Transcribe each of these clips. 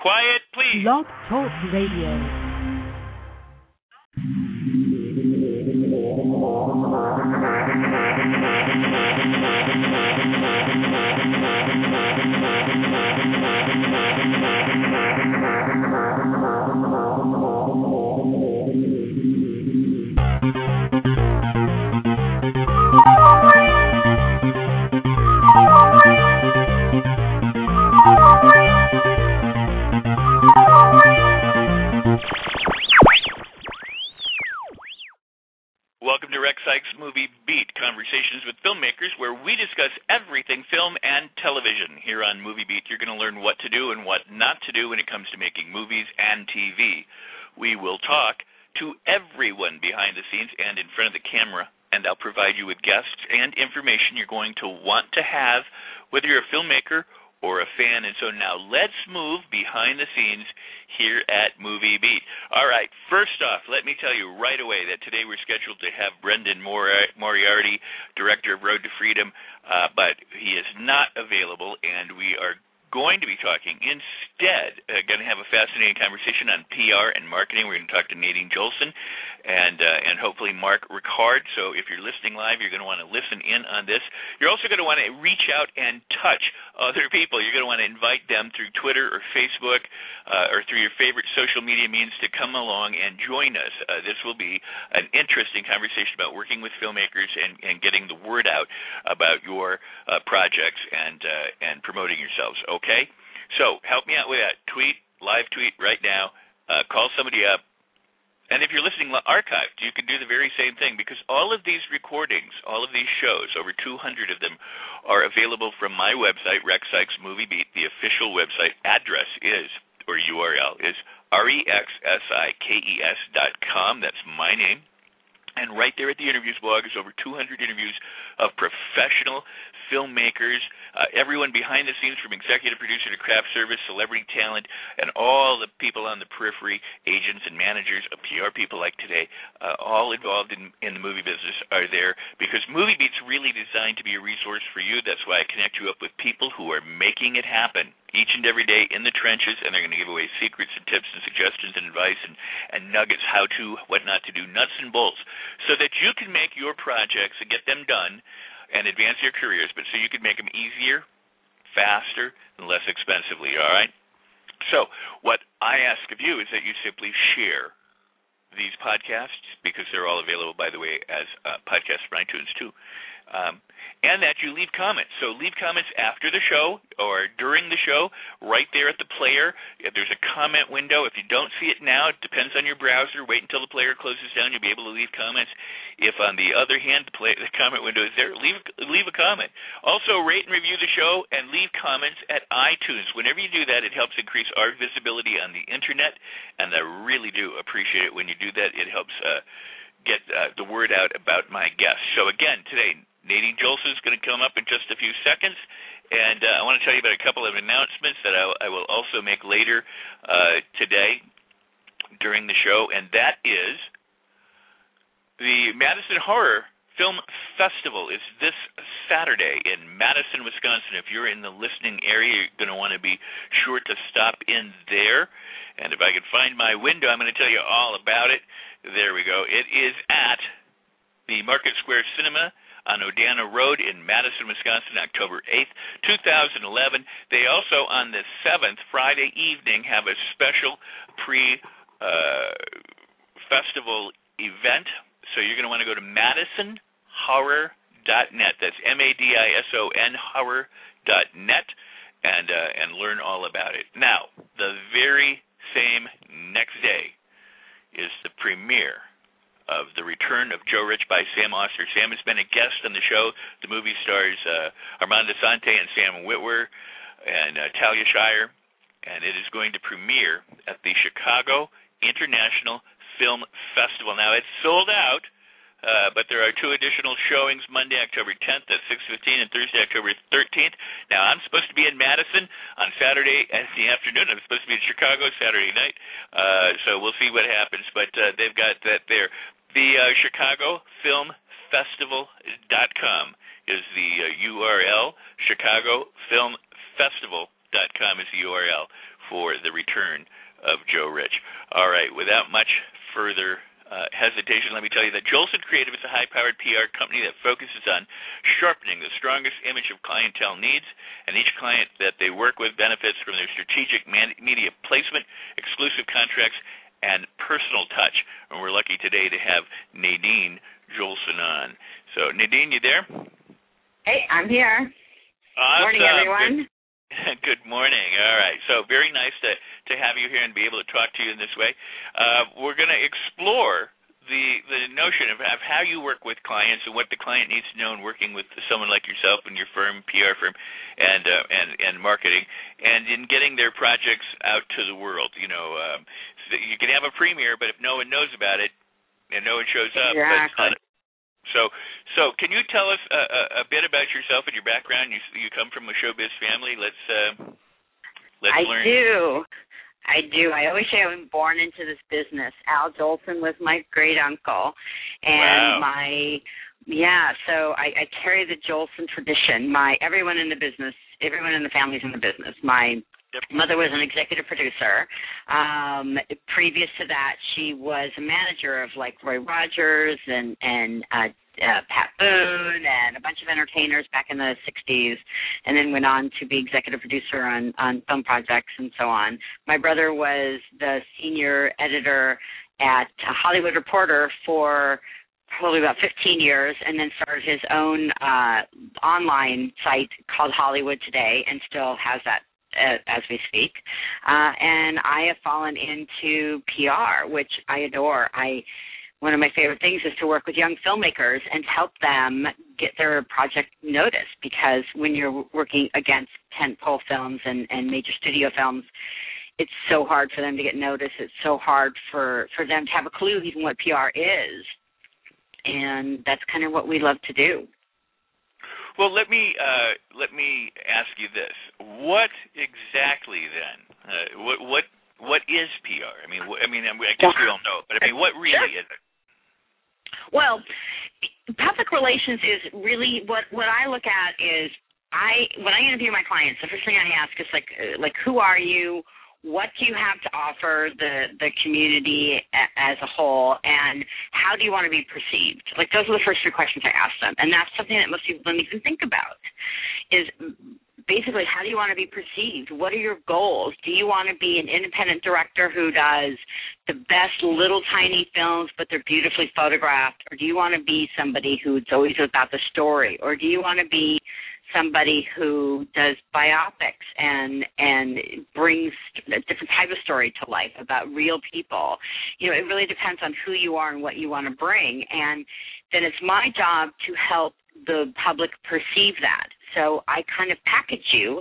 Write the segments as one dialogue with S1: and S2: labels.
S1: Quiet, please.
S2: Talk Radio.
S1: Welcome to Sikes Movie Beat, conversations with filmmakers where we discuss everything film and television. Here on Movie Beat, you're going to learn what to do and what not to do when it comes to making movies and TV. We will talk to everyone behind the scenes and in front of the camera, and I'll provide you with guests and information you're going to want to have, whether you're a filmmaker or a fan. And so now let's move behind the scenes here at Movie Beat. All right, first off, let me tell you right away that today we're scheduled to have Brendan Mori- Moriarty, director of Road to Freedom, uh, but he is not available, and we are going to be talking instead, uh, going to have a fascinating conversation on PR and marketing. We're going to talk to Nadine Jolson and uh, and hopefully Mark Ricard. So if you're listening live, you're going to want to listen in on this. You're also going to want to reach out and touch other people. You're going to want to invite them through Twitter or Facebook uh, or through your favorite social media means to come along and join us. Uh, this will be an interesting conversation about working with filmmakers and, and getting the word out about your uh, projects and uh, and promoting yourselves. Okay, so help me out with that. Tweet, live tweet right now. Uh, call somebody up. And if you're listening archived, you can do the very same thing because all of these recordings, all of these shows, over 200 of them, are available from my website, Rex Sikes Movie Beat. The official website address is, or URL is, R-E-X-S-I-K-E-S dot com. That's my name. And right there at the interviews blog is over 200 interviews of professional filmmakers, uh, everyone behind the scenes from executive producer to craft service, celebrity talent, and all the people on the periphery, agents and managers, PR people like today, uh, all involved in, in the movie business are there because Movie Beat's really designed to be a resource for you. That's why I connect you up with people who are making it happen each and every day in the trenches, and they're going to give away secrets and tips and suggestions and advice and, and nuggets, how to, what not to do, nuts and bolts, so that you can make your projects and get them done and advance your careers, but so you can make them easier, faster, and less expensively, all right? So, what I ask of you is that you simply share these podcasts because they're all available, by the way, as uh, podcasts from iTunes too. Um, and that you leave comments. So leave comments after the show or during the show, right there at the player. If there's a comment window, if you don't see it now, it depends on your browser. Wait until the player closes down. You'll be able to leave comments. If, on the other hand, the, play, the comment window is there, leave leave a comment. Also, rate and review the show and leave comments at iTunes. Whenever you do that, it helps increase our visibility on the internet, and I really do appreciate it when you do that. It helps. Uh, get uh, the word out about my guests. So again, today Nadine Jolson is going to come up in just a few seconds, and uh, I want to tell you about a couple of announcements that I, I will also make later uh, today during the show, and that is the Madison Horror Film Festival is this Saturday in Madison, Wisconsin. If you're in the listening area, you're going to want to be sure to stop in there. And if I can find my window, I'm going to tell you all about it. There we go. It is at the Market Square Cinema on Odana Road in Madison, Wisconsin, October 8th, 2011. They also, on the 7th, Friday evening, have a special pre uh, festival event. So you're going to want to go to madisonhorror.net. That's M A D I S O N horror.net and uh, and learn all about it. Now, the very same next day is the premiere of The Return of Joe Rich by Sam Auster. Sam has been a guest on the show. The movie stars uh, Armand Assante and Sam Witwer and uh, Talia Shire, and it is going to premiere at the Chicago International Film Festival. Now, it's sold out. Uh, but there are two additional showings Monday, October 10th at 6:15, and Thursday, October 13th. Now I'm supposed to be in Madison on Saturday in the afternoon. I'm supposed to be in Chicago Saturday night. Uh, so we'll see what happens. But uh, they've got that there. The uh, Chicago Film Festival.com is the uh, URL. Chicago Film Festival.com is the URL for the return of Joe Rich. All right, without much further uh, hesitation, let me tell you that Jolson Creative is a high powered PR company that focuses on sharpening the strongest image of clientele needs, and each client that they work with benefits from their strategic man- media placement, exclusive contracts, and personal touch. And we're lucky today to have Nadine Jolson on. So, Nadine, you there?
S2: Hey, I'm here.
S1: Awesome.
S2: Morning, everyone.
S1: Good. Good morning. All right. So very nice to to have you here and be able to talk to you in this way. Uh, we're going to explore the the notion of, of how you work with clients and what the client needs to know in working with someone like yourself and your firm, PR firm, and uh, and and marketing, and in getting their projects out to the world. You know, um, you can have a premiere, but if no one knows about it and no one shows up,
S2: exactly.
S1: So, so can you tell us a, a, bit about yourself and your background? You you come from a showbiz family. Let's uh, let's
S2: I
S1: learn.
S2: I do. I do. I always say I was born into this business. Al Jolson was my great uncle, and
S1: wow.
S2: my yeah. So I, I carry the Jolson tradition. My everyone in the business, everyone in the family's in the business. My Mother was an executive producer. Um, previous to that, she was a manager of like Roy Rogers and and uh, uh, Pat Boone and a bunch of entertainers back in the 60s, and then went on to be executive producer on on film projects and so on. My brother was the senior editor at Hollywood Reporter for probably about 15 years and then started his own uh online site called Hollywood Today and still has that as we speak. Uh, and I have fallen into PR, which I adore. I one of my favorite things is to work with young filmmakers and help them get their project noticed because when you're working against tentpole films and, and major studio films, it's so hard for them to get noticed. It's so hard for, for them to have a clue even what PR is. And that's kind of what we love to do.
S1: Well, let me uh, let me ask you this: What exactly then? Uh, what what what is PR? I mean, wh- I mean, I guess we all know, but I mean, what really
S2: sure.
S1: is it?
S2: Well, public relations is really what what I look at is I when I interview my clients, the first thing I ask is like uh, like who are you? What do you have to offer the the community a, as a whole and how do you want to be perceived? Like those are the first three questions i ask them and that's something that most people don't even think about is basically how do you want to be perceived? What are your goals? Do you want to be an independent director who does the best little tiny films but they're beautifully photographed? Or do you want to be somebody who's always about the story? Or do you want to be somebody who does biopics and and brings a different type of story to life about real people. You know, it really depends on who you are and what you want to bring, and then it's my job to help the public perceive that. So I kind of package you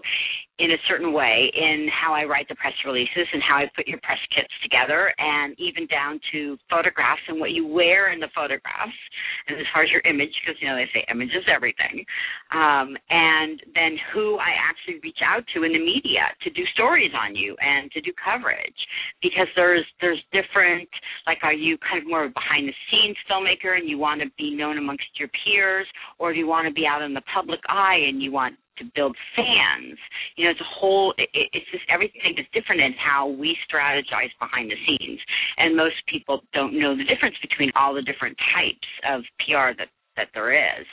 S2: in a certain way in how I write the press releases and how I put your press kits together, and even down to photographs and what you wear in the photographs, and as far as your image, because you know they say image is everything, um, and then who I actually reach out to in the media to do stories on you and to do coverage, because there's there's different like are you kind of more of a behind the scenes filmmaker and you want to be known amongst your peers, or do you want to be out in the public eye and you want to build fans. You know, it's a whole. It, it's just everything is different in how we strategize behind the scenes, and most people don't know the difference between all the different types of PR that that there is.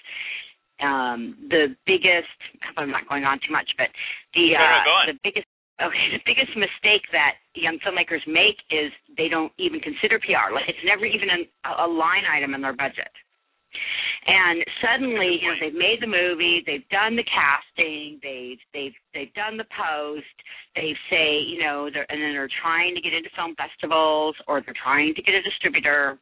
S2: Um, the biggest. I'm not going on too much, but the
S1: uh,
S2: the biggest Okay, the biggest mistake that young filmmakers make is they don't even consider PR. Like it's never even an, a line item in their budget. And suddenly, you know, they've made the movie, they've done the casting, they've they've they've done the post, they say, you know, they're and then they're trying to get into film festivals or they're trying to get a distributor.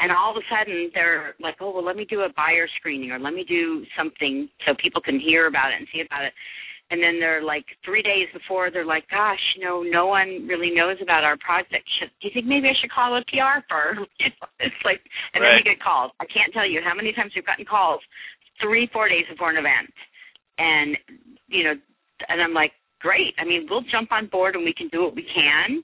S2: And all of a sudden they're like, Oh, well let me do a buyer screening or let me do something so people can hear about it and see about it and then they're like three days before they're like gosh you know no one really knows about our project. Should, do you think maybe i should call a pr firm? It's like and
S1: right.
S2: then we get calls. I can't tell you how many times we've gotten calls three four days before an event. And you know and i'm like great. I mean we'll jump on board and we can do what we can.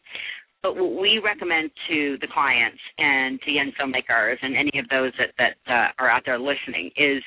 S2: But what we recommend to the clients and to young filmmakers and any of those that that uh, are out there listening is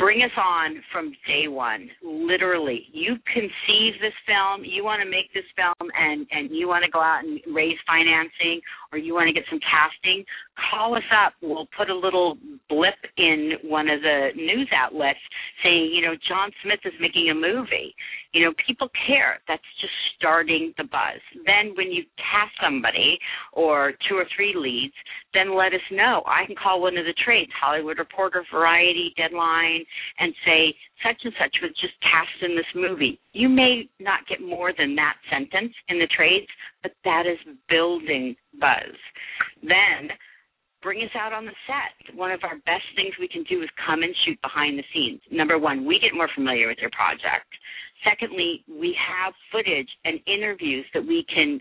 S2: bring us on from day one. Literally, you conceive this film, you want to make this film, and and you want to go out and raise financing, or you want to get some casting. Call us up. We'll put a little blip in one of the news outlets saying, you know, John Smith is making a movie. You know, people care. That's just starting the buzz. Then when you cast somebody or two or three leads, then let us know. I can call one of the trades, Hollywood Reporter, Variety, Deadline, and say, such and such was just cast in this movie. You may not get more than that sentence in the trades, but that is building buzz. Then bring us out on the set. One of our best things we can do is come and shoot behind the scenes. Number one, we get more familiar with your project. Secondly, we have footage and interviews that we can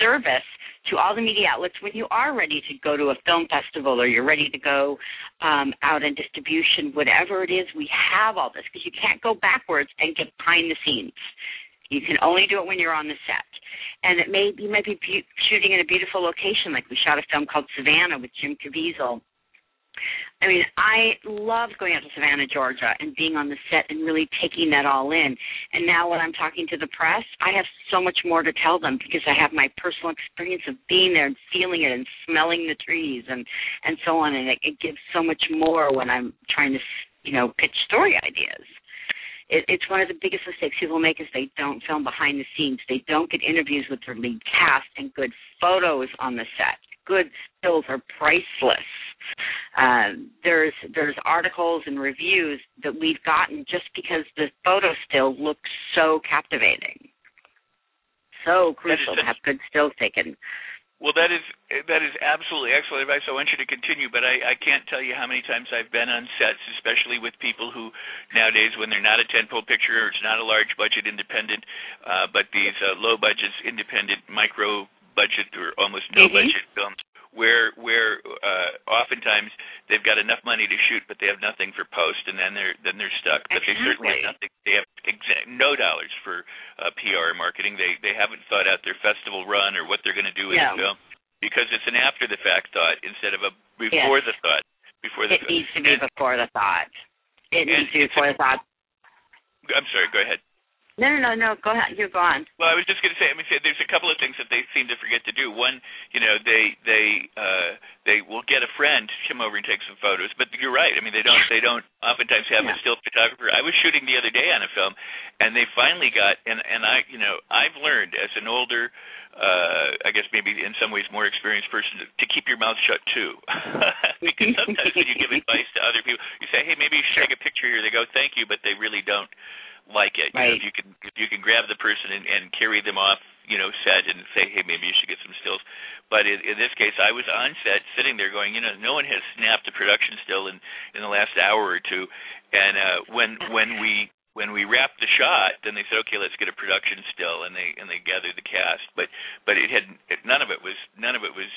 S2: service to all the media outlets when you are ready to go to a film festival or you're ready to go um, out in distribution, whatever it is, we have all this because you can't go backwards and get behind the scenes. You can only do it when you're on the set. And it may you might be shooting in a beautiful location, like we shot a film called Savannah with Jim Caviezel I mean, I loved going out to Savannah, Georgia, and being on the set and really taking that all in. And now, when I'm talking to the press, I have so much more to tell them because I have my personal experience of being there and feeling it and smelling the trees and and so on. And it, it gives so much more when I'm trying to, you know, pitch story ideas. It, it's one of the biggest mistakes people make is they don't film behind the scenes. They don't get interviews with their lead cast and good photos on the set. Good stills are priceless um, there's there's articles and reviews that we've gotten just because the photo still looks so captivating. So crucial to have good stills taken.
S1: Well, that is that is absolutely excellent advice. I want you to continue, but I, I can't tell you how many times I've been on sets, especially with people who nowadays, when they're not a tentpole picture or it's not a large budget independent, uh, but these uh, low budgets independent micro budget or almost no mm-hmm. budget films where where uh, oftentimes they've got enough money to shoot, but they have nothing for post, and then they're then they're stuck. But
S2: exactly.
S1: they certainly have nothing. They have exa- no dollars for uh, PR marketing. They they haven't thought out their festival run or what they're going to do with
S2: yeah.
S1: the film because it's an after the fact thought instead of a before
S2: yes.
S1: the thought. Before the
S2: it needs to be and, before the thought. It needs to be before the thought.
S1: I'm sorry. Go ahead.
S2: No, no, no, no. Go ahead. You're gone.
S1: Well, I was just going to say. I mean, there's a couple of things that they seem to forget to do. One, you know, they they uh, they will get a friend to come over and take some photos. But you're right. I mean, they don't they don't oftentimes have
S2: yeah.
S1: a still photographer. I was shooting the other day on a film, and they finally got and and I you know I've learned as an older uh I guess maybe in some ways more experienced person to, to keep your mouth shut too. because sometimes when you give advice to other people, you say, "Hey, maybe you should take a picture here." They go, "Thank you," but they really don't like it.
S2: Right.
S1: You know, if you can if you can grab the person and, and carry them off, you know, set and say, hey, maybe you should get some stills. But in, in this case, I was on set, sitting there, going, you know, no one has snapped a production still in in the last hour or two. And uh, when when we when we wrapped the shot, then they said, okay, let's get a production still, and they and they gathered the cast. But but it had none of it was none of it was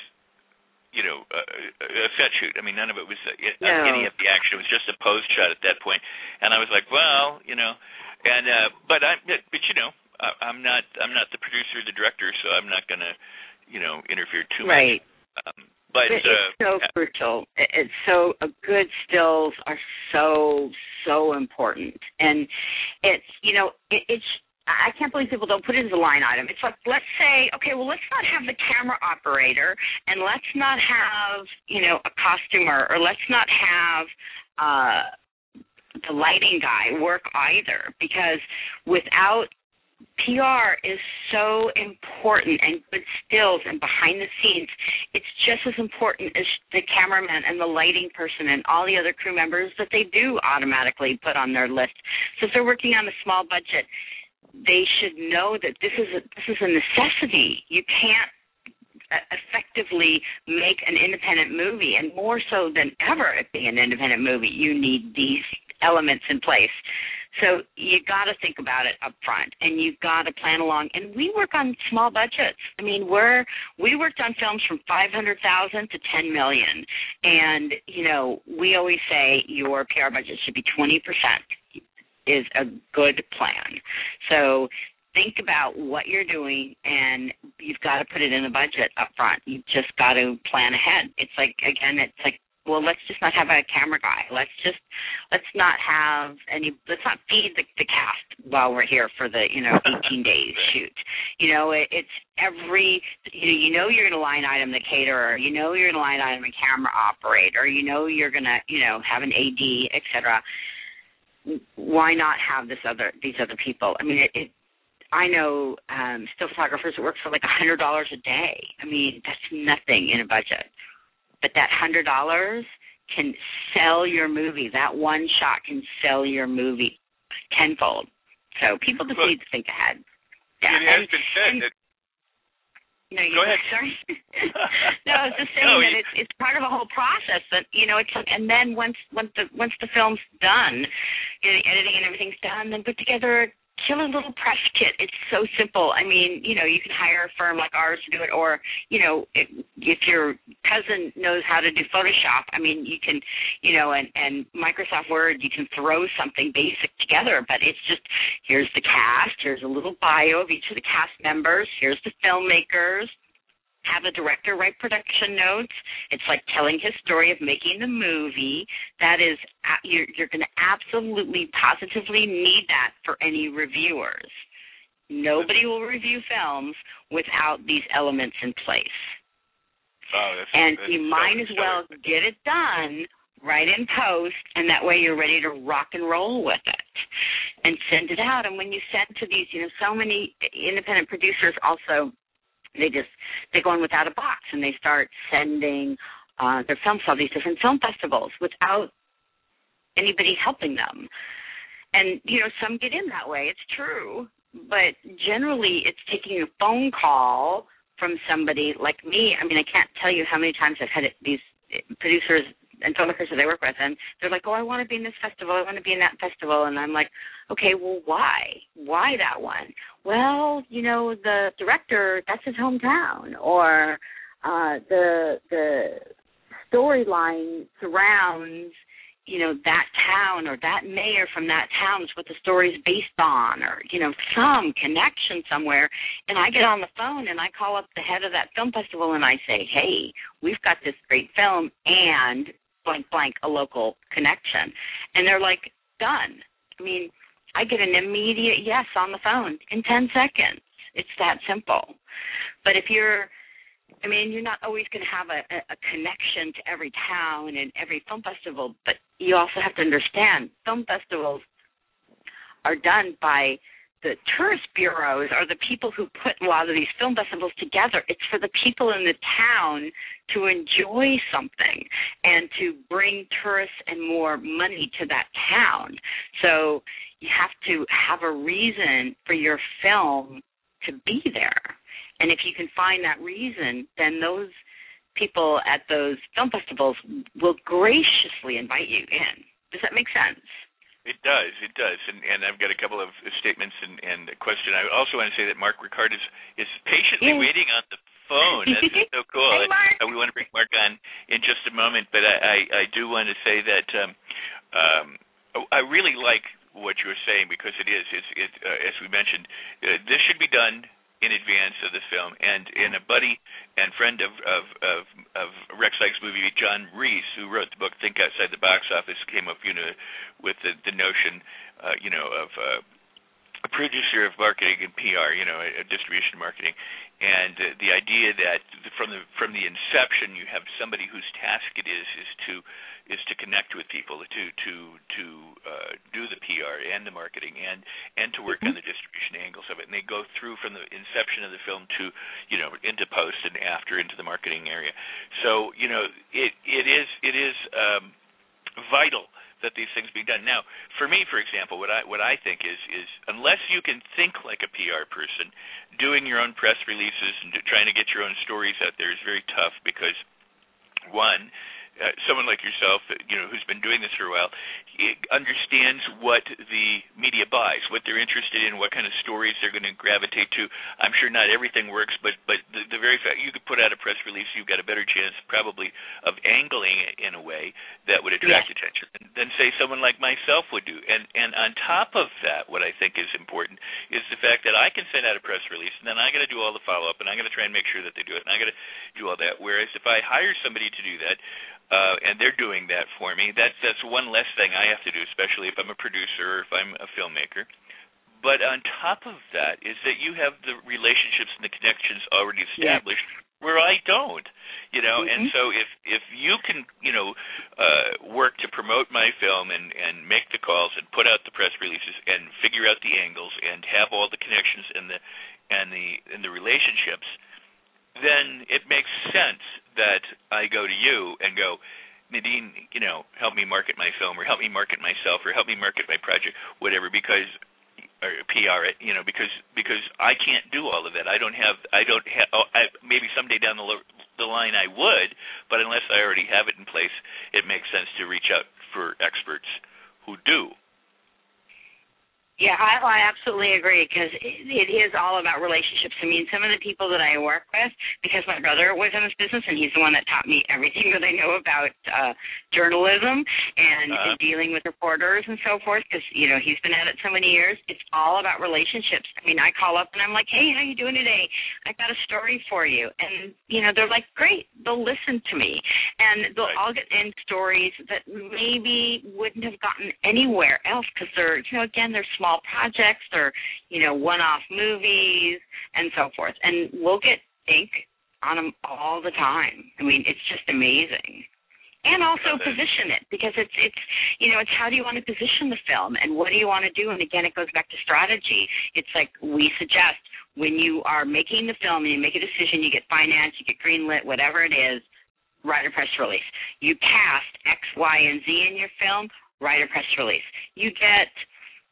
S1: you know, a, a set shoot. I mean, none of it was uh,
S2: no.
S1: any of the action. It was just a pose shot at that point. And I was like, well, you know, and uh, but I but, you know I, I'm not I'm not the producer or the director, so I'm not going to you know interfere too
S2: right.
S1: much. Um, but,
S2: but
S1: uh,
S2: it's so yeah. crucial. It's so uh, good stills are so so important, and it's you know it, it's I can't believe people don't put it as a line item. It's like let's say, okay, well let's not have the camera operator and let's not have, you know, a costumer or let's not have uh the lighting guy work either because without PR is so important and good stills and behind the scenes. It's just as important as the cameraman and the lighting person and all the other crew members that they do automatically put on their list. So if they're working on a small budget, they should know that this is a, this is a necessity. You can't effectively make an independent movie and more so than ever it being an independent movie you need these elements in place. So you got to think about it up front, and you've got to plan along. And we work on small budgets. I mean, we're we worked on films from five hundred thousand to ten million, and you know we always say your PR budget should be twenty percent is a good plan. So think about what you're doing and you've got to put it in a budget up front. You've just got to plan ahead. It's like again, it's like well, let's just not have a camera guy. Let's just let's not have any. Let's not feed the, the cast while we're here for the you know 18 days shoot. You know, it, it's every you know you know you're going to line item the caterer. You know you're going to line item a camera operator. You know you're going to you know have an AD, etc. Why not have this other these other people? I mean, it, it I know um still photographers that work for like a hundred dollars a day. I mean, that's nothing in a budget. But that hundred dollars can sell your movie. That one shot can sell your movie tenfold. So people just need to think ahead.
S1: Yeah. It has and, been said
S2: and,
S1: that
S2: no, you
S1: Go ahead.
S2: Sorry. no, I was just saying
S1: no,
S2: that it's it's part of a whole process that you know it's and then once once the once the film's done, you know, the editing and everything's done, then put together killer little press kit. It's so simple. I mean, you know, you can hire a firm like ours to do it, or you know, if, if your cousin knows how to do Photoshop, I mean, you can, you know, and and Microsoft Word, you can throw something basic together. But it's just here's the cast, here's a little bio of each of the cast members, here's the filmmakers, have a director write production notes. It's like telling his story of making the movie. That is, you're, you're going to absolutely, positively need that for any reviewers. Nobody will review films without these elements in place.
S1: Oh, that's,
S2: and
S1: that's
S2: you might as well get it done right in post, and that way you're ready to rock and roll with it and send it out. And when you send to these, you know, so many independent producers also they just they go in without a box and they start sending uh, their films to all these different film festivals without anybody helping them. And you know, some get in that way. It's true, but generally, it's taking a phone call from somebody like me. I mean, I can't tell you how many times I've had these producers and filmmakers that they work with, and they're like, "Oh, I want to be in this festival. I want to be in that festival," and I'm like, "Okay, well, why? Why that one? Well, you know, the director that's his hometown, or uh, the the storyline surrounds." you know that town or that mayor from that town is what the story is based on or you know some connection somewhere and i get on the phone and i call up the head of that film festival and i say hey we've got this great film and blank blank a local connection. And they're like done. I mean i get an immediate yes on the phone in 10 seconds. It's that simple. But if you're I mean, you're not always going to have a, a connection to every town and every film festival, but you also have to understand film festivals are done by the tourist bureaus are the people who put a lot of these film festivals together. It's for the people in the town to enjoy something and to bring tourists and more money to that town. So you have to have a reason for your film to be there. And if you can find that reason, then those people at those film festivals will graciously invite you in. Does that make sense?
S1: It does, it does, and and I've got a couple of statements and and a question. I also want to say that Mark Ricard is is patiently
S2: yes.
S1: waiting on the phone. That's so cool.
S2: hey, Mark.
S1: I, uh, we want to bring Mark on in just a moment, but I I, I do want to say that um, um, I really like what you're saying because it is it's it uh, as we mentioned uh, this should be done in advance of the film, and in a buddy and friend of of of, of Rex Sikes movie, Jon Reiss, who wrote the book Think Outside the Box Office, came up you know with the the notion uh, you know of uh, a producer of marketing and PR, you know, a, a distribution marketing, and uh, the idea that from the from the inception you have somebody whose task it is is to is to connect with people, to to to uh, do the PR and the marketing, and and to work mm-hmm. on the distribution angles of it. And they go through from the inception of the film to you know into post and after into the marketing area. So you know it it is it is um, vital that these things be done. Now, for me, for example, what I what I think is is unless you can think like a PR person, doing your own press releases and trying to get your own stories out there is very tough because one uh, someone like yourself, you know, who's been doing this for a while, understands what the media buys, what they're interested in, what kind of stories they're going to gravitate to. I'm sure not everything works, but but the, the very fact you could put out a press release, you've got a better chance probably of angling it in a way that would attract
S2: yeah.
S1: attention than say someone like myself would do. And and on top of that, what I think is important is the fact that I can send out a press release, and then I got to do all the follow up, and I'm going to try and make sure that they do it, and I got to do all that. Whereas if I hire somebody to do that uh, and they're doing that for me. That's that's one less thing I have to do, especially if I'm a producer or if I'm a filmmaker. But on top of that is that you have the relationships and the connections already established yeah. where I don't. You know,
S2: mm-hmm.
S1: and so if if you can, you know, uh work to promote my film and and make the calls and put out the press releases and figure out the angles and have all the connections and the and the and the relationships, then it makes sense that I go to you and go, Nadine, you know, help me market my film or help me market myself or help me market my project, whatever, because or PR it, you know, because because I can't do all of that. I don't have I don't have oh, I, maybe someday down the the line I would, but unless I already have it in place, it makes sense to reach out for experts who do.
S2: Yeah, I, I absolutely agree because it, it is all about relationships. I mean, some of the people that I work with, because my brother was in this business and he's the one that taught me everything that I know about uh, journalism and
S1: uh,
S2: dealing with reporters and so forth. Because you know he's been at it so many years. It's all about relationships. I mean, I call up and I'm like, "Hey, how you doing today? I got a story for you," and you know they're like, "Great." They'll listen to me, and they'll
S1: right.
S2: all get in stories that maybe wouldn't have gotten anywhere else because they're you know again they're small small projects or you know one-off movies and so forth, and we'll get ink on them all the time. I mean, it's just amazing. And also position it because it's it's you know it's how do you want to position the film and what do you want to do and again it goes back to strategy. It's like we suggest when you are making the film and you make a decision, you get finance, you get greenlit, whatever it is, write a press release. You cast X, Y, and Z in your film, write a press release. You get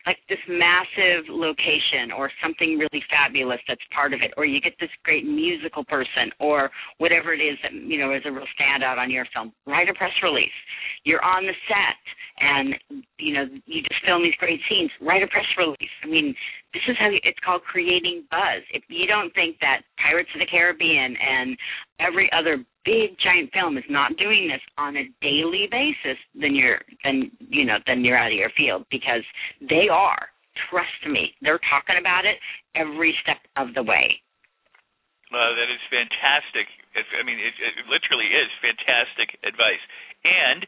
S2: like this massive location or something really fabulous that's part of it or you get this great musical person or whatever it is that you know is a real standout on your film write a press release. You're on the set and you know you just film these great scenes write a press release. I mean this is how you, it's called creating buzz. If you don't think that pirates of the caribbean and every other big giant film is not doing this on a daily basis, then you're then you know then you're out of your field because they are. Trust me, they're talking about it every step of the way.
S1: Uh, that is fantastic. It's, I mean, it, it literally is fantastic advice. And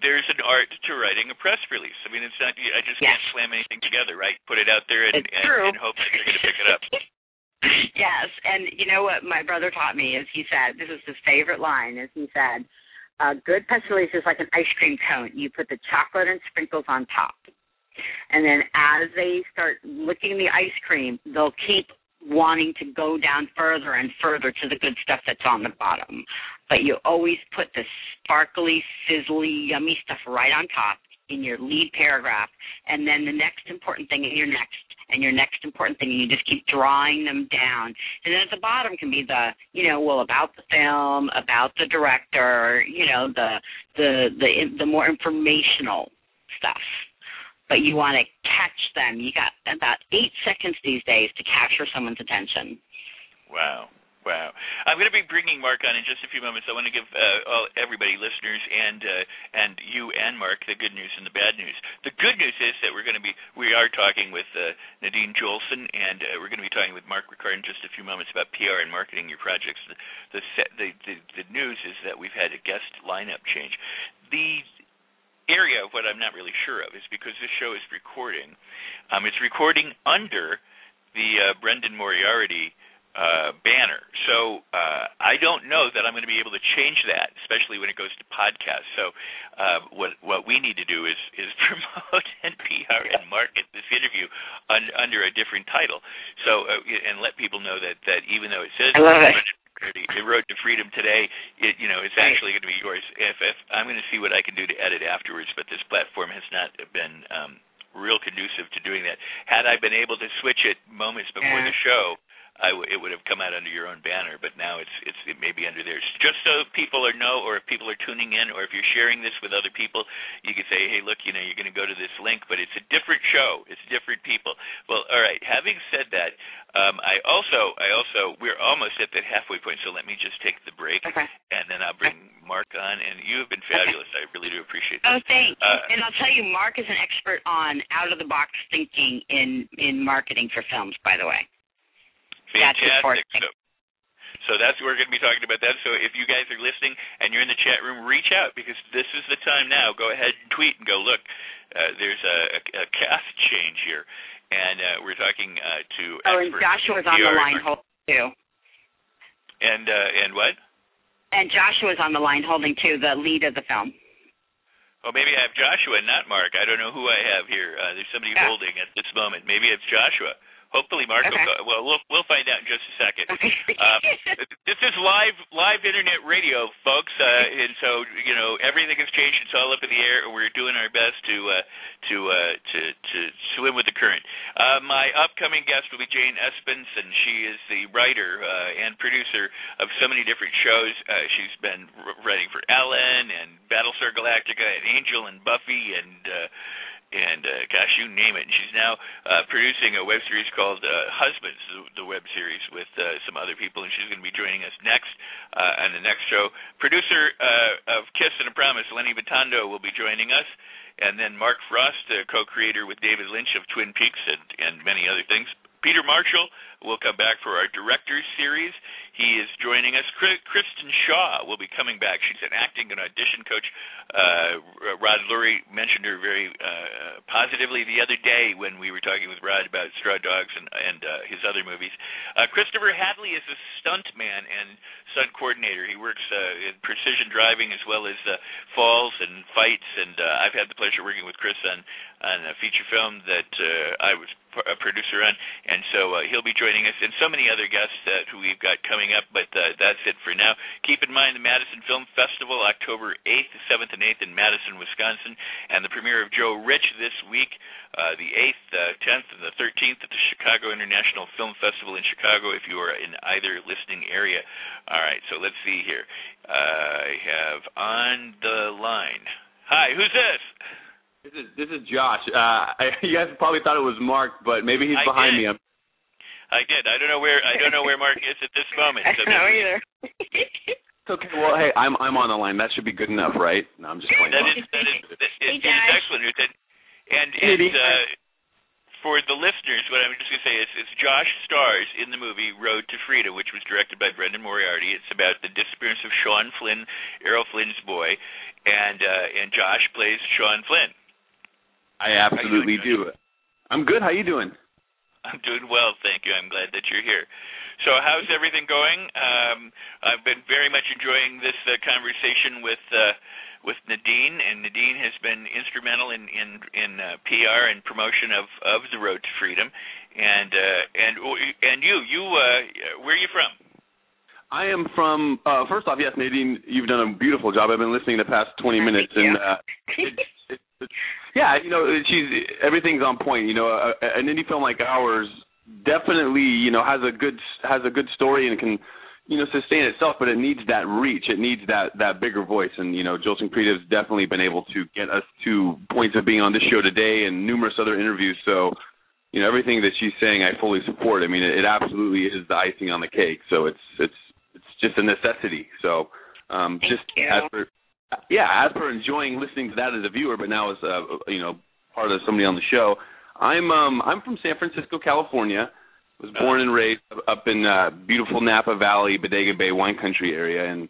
S1: there's an art to writing a press release. I mean, it's not. I just
S2: yes.
S1: can't slam anything together, right? Put it out there and, and, and hope that you're going to pick it up.
S2: yes, and you know what my brother taught me is he said this is his favorite line is he said, "A good press release is like an ice cream cone. You put the chocolate and sprinkles on top, and then as they start licking the ice cream, they'll keep wanting to go down further and further to the good stuff that's on the bottom. But you always put the sparkly, sizzly, yummy stuff right on top in your lead paragraph, and then the next important thing in your next and your next important thing, and you just keep drawing them down. And then at the bottom can be the, you know, well about the film, about the director, you know, the the the the more informational stuff. But you want to catch them. You got about eight seconds these days to capture someone's attention.
S1: Wow. Wow. I'm going to be bringing Mark on in just a few moments. I want to give uh, all, everybody, listeners, and uh, and you and Mark, the good news and the bad news. The good news is that we're going to be we are talking with uh, Nadine Jolson, and uh, we're going to be talking with Mark Ricard in just a few moments about PR and marketing your projects. The the, the the the news is that we've had a guest lineup change. The area of what I'm not really sure of is because this show is recording. Um, it's recording under the uh, Brendan Moriarty uh, banner. So uh, I don't know that I'm going to be able to change that, especially when it goes to podcasts. So uh, what what we need to do is is promote and PR and market this interview un, under a different title. So uh, and let people know that that even though it says
S2: I love it.
S1: It Road to Freedom today. It, you know, it's actually going to be yours. If, if I'm going to see what I can do to edit afterwards, but this platform has not been um, real conducive to doing that. Had I been able to switch it moments before
S2: yeah.
S1: the show, w- it would have come out under your own banner, but now it's it's it may be under theirs. Just so people are know, or if people are tuning in, or if you're sharing this with other people, you could say, hey, look, you know, you're going to go to this link, but it's a different show. It's different people. Well, all right. Having said that, um, I also I also we're almost at the halfway point, so let me just take the break,
S2: okay.
S1: and then I'll bring Mark on. And you have been fabulous.
S2: Okay.
S1: I really do appreciate that.
S2: Oh, thanks.
S1: Uh,
S2: and I'll tell you, Mark is an expert on out of the box thinking in in marketing for films. By the way.
S1: Fantastic. So, So that's we're going to be talking about that. So if you guys are listening and you're in the chat room, reach out because this is the time now. Go ahead and tweet and go look. Uh, there's a, a, a cast change here, and uh, we're talking uh, to.
S2: Oh, and Joshua's on the line holding too.
S1: And uh, and what?
S2: And Joshua's on the line holding too, the lead of the film.
S1: Oh, maybe I have Joshua, not Mark. I don't know who I have here. Uh, there's somebody yeah. holding at this moment. Maybe it's Joshua. Hopefully, Mark. Okay. Will, well, we'll we'll find out in just a second. uh, this is live live internet radio, folks, uh, and so you know everything has changed. It's all up in the air, and we're doing our best to uh, to uh, to to swim with the current. Uh, my upcoming guest will be Jane Espenson. She is the writer uh, and producer of so many different shows. Uh, she's been writing for Ellen and Battlestar Galactica and Angel and Buffy and. And uh, gosh, you name it. And she's now uh, producing a web series called uh, Husbands, the, web series with uh, some other people, and she's going to be joining us next uh, on the next show. Producer uh, of Kiss and a Promise, Lenny Vitando, will be joining us, and then Mark Frost, uh, co-creator with David Lynch of Twin Peaks and, and many other things. Peter Marshall will come back for our director's series. He is joining us. Kristen Shaw will be coming back. She's an acting and audition coach. Uh, Rod Lurie mentioned her very uh, positively the other day when we were talking with Rod about Straw Dogs and, and uh, his other movies. Uh, Christopher Hadley is a stunt man and stunt coordinator. He works uh, in precision driving as well as uh, falls and fights. And I've had the pleasure of working with Chris on on a feature film that I was a producer on, and so he'll be joining us, and so many other guests who we've got coming up. But uh, that's it for now. Keep in mind the Madison Film Festival, October 8th, 7th, and 8th in Madison, Wisconsin, and the premiere of Joe Rich this week, uh, the 8th, uh, 10th, and the 13th at the Chicago International Film Festival in Chicago. If you are in either listening area, all right. So let's see here. Uh, I have on the line. Hi, who's this?
S3: This is this is Josh. Uh, you guys probably thought it was Mark, but maybe he's
S1: I
S3: behind
S1: did.
S3: me. I'm...
S1: I did. I don't know where I don't know where Mark is at this moment.
S2: So I don't know either.
S3: it's okay. Well, hey, I'm I'm on the line. That should be good enough, right? No, I'm just playing.
S1: That is that is, that is, hey, it is excellent. And and, and uh, for the listeners, what I'm just going to say is, is Josh stars in the movie Road to Freedom, which was directed by Brendan Moriarty. It's about the disappearance of Sean Flynn, Errol Flynn's boy, and uh, and Josh plays Sean Flynn.
S3: I absolutely do. I'm good. How you doing?
S1: I'm doing well, thank you. I'm glad that you're here. So, how's everything going? Um, I've been very much enjoying this uh, conversation with uh, with Nadine, and Nadine has been instrumental in in, in uh, PR and promotion of of the Road to Freedom. And uh, and and you, you, uh, where are you from?
S3: I am from. Uh, first off, yes, Nadine, you've done a beautiful job. I've been listening the past 20 minutes, and uh, it, it, yeah, you know, she's everything's on point. You know, a, an indie film like ours definitely, you know, has a good has a good story and can, you know, sustain itself. But it needs that reach. It needs that that bigger voice. And you know, Jolson has definitely been able to get us to points of being on this show today and numerous other interviews. So, you know, everything that she's saying, I fully support. I mean, it, it absolutely is the icing on the cake. So it's it's it's just a necessity. So, um,
S2: Thank
S3: just
S2: you.
S3: as for yeah, as for enjoying listening to that as a viewer, but now as a you know part of somebody on the show, I'm um I'm from San Francisco, California. Was born and raised up in uh, beautiful Napa Valley, Bodega Bay wine country area, and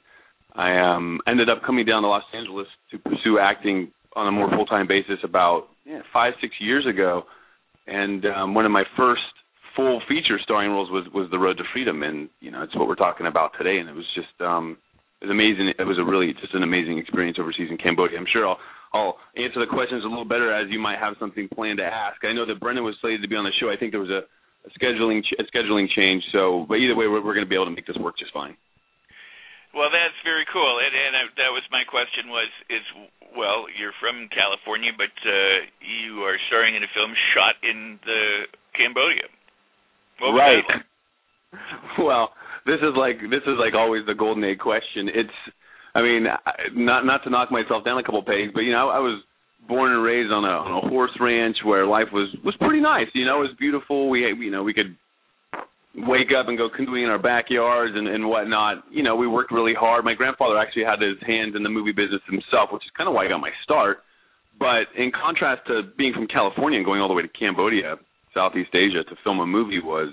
S3: I um ended up coming down to Los Angeles to pursue acting on a more full time basis about yeah, five six years ago, and um, one of my first full feature starring roles was was The Road to Freedom, and you know it's what we're talking about today, and it was just um it was amazing. It was a really just an amazing experience overseas in Cambodia. I'm sure I'll I'll answer the questions a little better as you might have something planned to ask. I know that Brendan was slated to be on the show. I think there was a, a scheduling a scheduling change. So, but either way, we're, we're going to be able to make this work just fine.
S1: Well, that's very cool, and, and I, that was my question. Was is well, you're from California, but uh, you are starring in a film shot in the Cambodia.
S3: right. well, this is like this is like always the golden egg question. It's, I mean, not not to knock myself down a couple pegs, but you know, I was born and raised on a on a horse ranch where life was was pretty nice. You know, it was beautiful. We you know we could wake up and go canoeing in our backyards and and whatnot. You know, we worked really hard. My grandfather actually had his hands in the movie business himself, which is kind of why I got my start. But in contrast to being from California and going all the way to Cambodia, Southeast Asia to film a movie was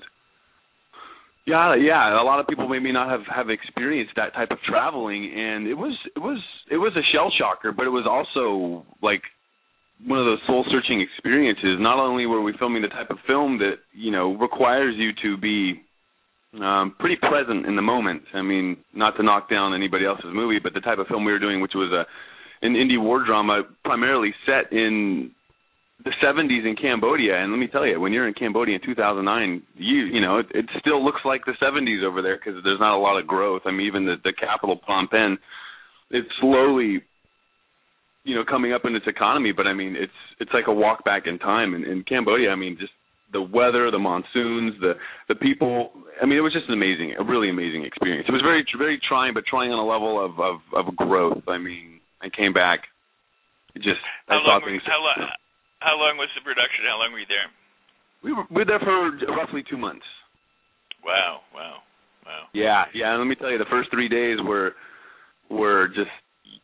S3: Yeah, yeah. A lot of people maybe not have have experienced that type of traveling, and it was it was it was a shell shocker, but it was also like one of those soul searching experiences. Not only were we filming the type of film that you know requires you to be um, pretty present in the moment. I mean, not to knock down anybody else's movie, but the type of film we were doing, which was a an indie war drama, primarily set in the 70s in Cambodia, and let me tell you, when you're in Cambodia in 2009, you you know it, it still looks like the 70s over there because there's not a lot of growth. I mean, even the the capital Phnom Penh, it's slowly, you know, coming up in its economy, but I mean, it's it's like a walk back in time. In, in Cambodia, I mean, just the weather, the monsoons, the the people. I mean, it was just an amazing, a really amazing experience. It was very very trying, but trying on a level of of, of growth. I mean, I came back. Just
S1: how
S3: I saw
S1: long,
S3: things.
S1: How? How long was the production? How long were you there?
S3: We were we were there for roughly two months.
S1: Wow, wow, wow.
S3: Yeah, yeah. And let me tell you, the first three days were were just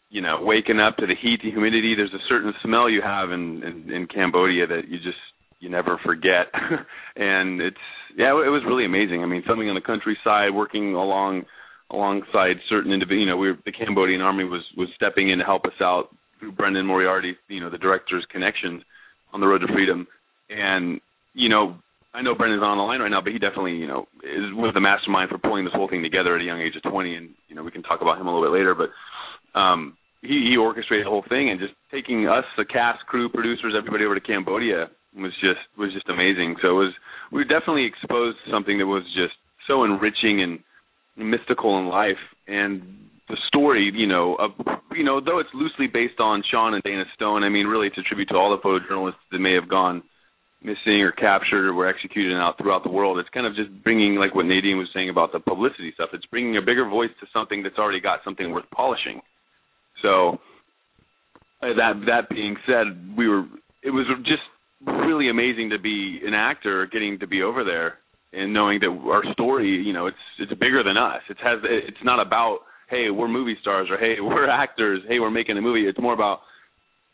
S3: you know waking up to the heat, the humidity. There's a certain smell you have in in, in Cambodia that you just you never forget, and it's yeah, it was really amazing. I mean, filming on the countryside, working along alongside certain individuals. You know, we were, the Cambodian army was was stepping in to help us out through Brendan Moriarty, you know, the director's connections on the road to freedom. And you know, I know Brendan's on the line right now, but he definitely, you know, is with the mastermind for pulling this whole thing together at a young age of 20. And you know, we can talk about him a little bit later, but um, he he orchestrated the whole thing and just taking us, the cast, crew, producers, everybody over to Cambodia was just was just amazing. So it was we were definitely exposed to something that was just so enriching and mystical in life and the story, you know, of you know, though it's loosely based on Sean and Dana Stone, I mean, really it's a tribute to all the photojournalists that may have gone missing or captured or were executed out throughout the world. It's kind of just bringing, like what Nadine was saying about the publicity stuff. It's bringing a bigger voice to something that's already got something worth polishing. So uh, that that being said, we were. It was just really amazing to be an actor, getting to be over there, and knowing that our story, you know, it's it's bigger than us. It has. It's not about hey, we're movie stars or hey, we're actors, hey, we're making a movie. It's more about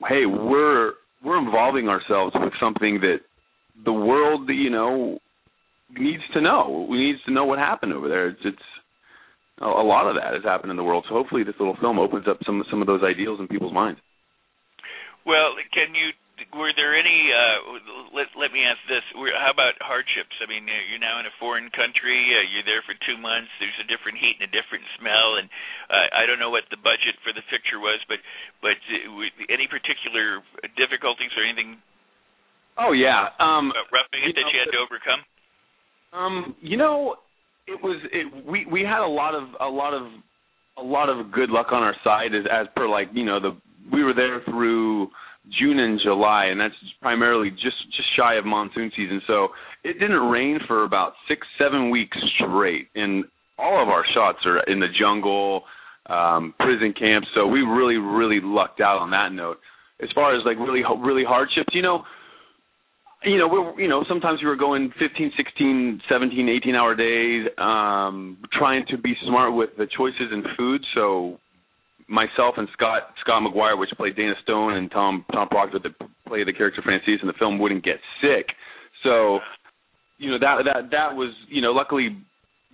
S3: hey, we're we're involving ourselves with something that the world, you know, needs to know. We needs to know what happened over there. It's it's a lot of that has happened in the world. So hopefully this little film opens up some some of those ideals in people's minds.
S1: Well, can you were there any uh let let me ask this. How about hardships? I mean you're now in a foreign country uh, you're there for 2 months there's a different heat and a different smell and uh, i don't know what the budget for the picture was but but uh, any particular difficulties or anything?
S3: Oh yeah um
S1: roughing it that know, you had to overcome?
S3: Um you know it was it we we had a lot of a lot of a lot of good luck on our side as as per like you know the we were there through June and July, and that's primarily just just shy of monsoon season. So it didn't rain for about six seven weeks straight, and all of our shots are in the jungle, um, prison camps. So we really really lucked out on that note. As far as like really really hardships, you know, you know we're you know sometimes we were going 15 16 17 18 hour days um trying to be smart with the choices in food so myself and Scott Scott McGuire, which played Dana Stone, and Tom Tom Proctor that played the character Francis in the film, wouldn't get sick. So, you know that that that was you know luckily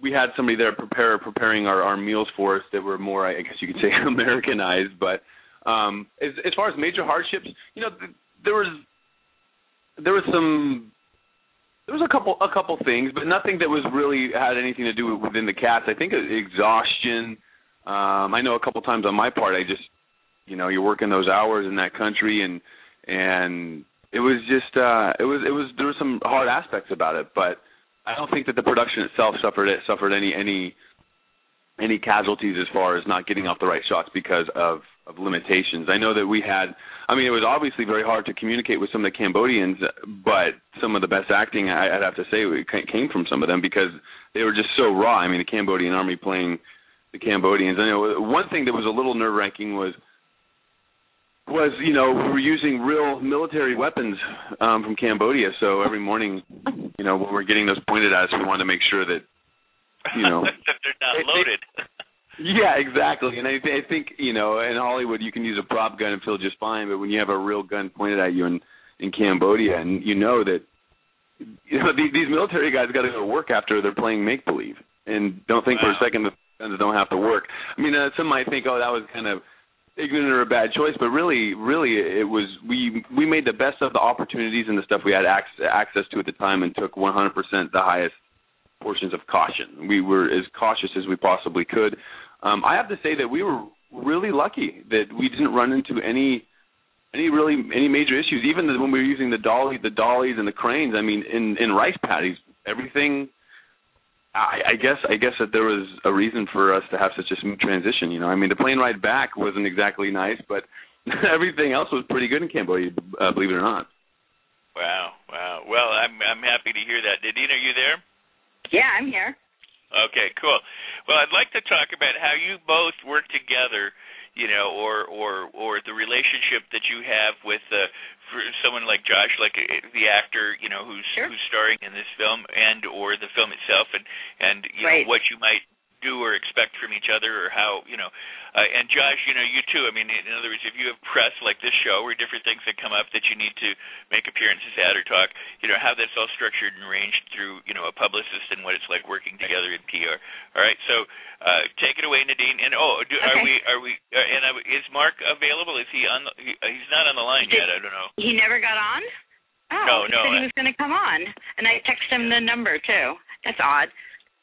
S3: we had somebody there prepare preparing our our meals for us that were more I guess you could say Americanized. But um, as as far as major hardships, you know there was there was some there was a couple a couple things, but nothing that was really had anything to do with within the cast. I think exhaustion um, I know a couple times on my part, I just, you know, you're working those hours in that country, and and it was just, uh, it was, it was, there were some hard aspects about it, but I don't think that the production itself suffered it suffered any any any casualties as far as not getting off the right shots because of of limitations. I know that we had I mean it was obviously very hard to communicate with some of the Cambodians but some of the best acting I, I'd have to say came from some of them because they were just so raw. I mean the Cambodian army playing the Cambodians. I know one thing that was a little nerve wracking was was you know we were using real military weapons um, from Cambodia. So every morning, you know, when we're getting those pointed at us, we wanted to make sure that you know
S1: they're not loaded.
S3: yeah, exactly. And I, I think you know in Hollywood you can use a prop gun and feel just fine, but when you have a real gun pointed at you in in Cambodia, and you know that you know these, these military guys got to go to work after they're playing make believe, and don't think
S1: wow.
S3: for a second that they don't have to work. I mean, uh, some might think, oh, that was kind of ignorant or a bad choice, but really, really, it was we we made the best of the opportunities and the stuff we had access, access to at the time, and took 100% the highest portions of caution. We were as cautious as we possibly could. Um, I have to say that we were really lucky that we didn't run into any any really any major issues. Even when we were using the dolly, the dollies and the cranes. I mean, in in rice paddies, everything. I, I guess I guess that there was a reason for us to have such a smooth transition. You know, I mean, the plane ride back wasn't exactly nice, but everything else was pretty good in Cambodia, uh, believe it or not.
S1: Wow, wow. Well, I'm I'm happy to hear that. Nadine, are you there?
S2: Yeah, I'm here.
S1: Okay, cool. Well, I'd like to talk about how you both work together you know, or or or the relationship that you have with uh, for someone like Josh, like uh, the actor, you know, who's
S2: sure.
S1: who's starring in this film, and or the film itself, and and you
S2: right.
S1: know what you might do or expect from each other or how you know uh, and Josh you know you too I mean in other words if you have press like this show or different things that come up that you need to make appearances at or talk you know how that's all structured and arranged through you know a publicist and what it's like working together in PR all right so uh take it away Nadine and oh do,
S2: okay.
S1: are we are we uh, and uh, is Mark available? Is he on the, he, uh, he's not on the line
S2: Did,
S1: yet I don't know.
S2: he never got on? Oh
S1: no
S2: he
S1: no
S2: said he was going to come on and I texted him the number too. That's odd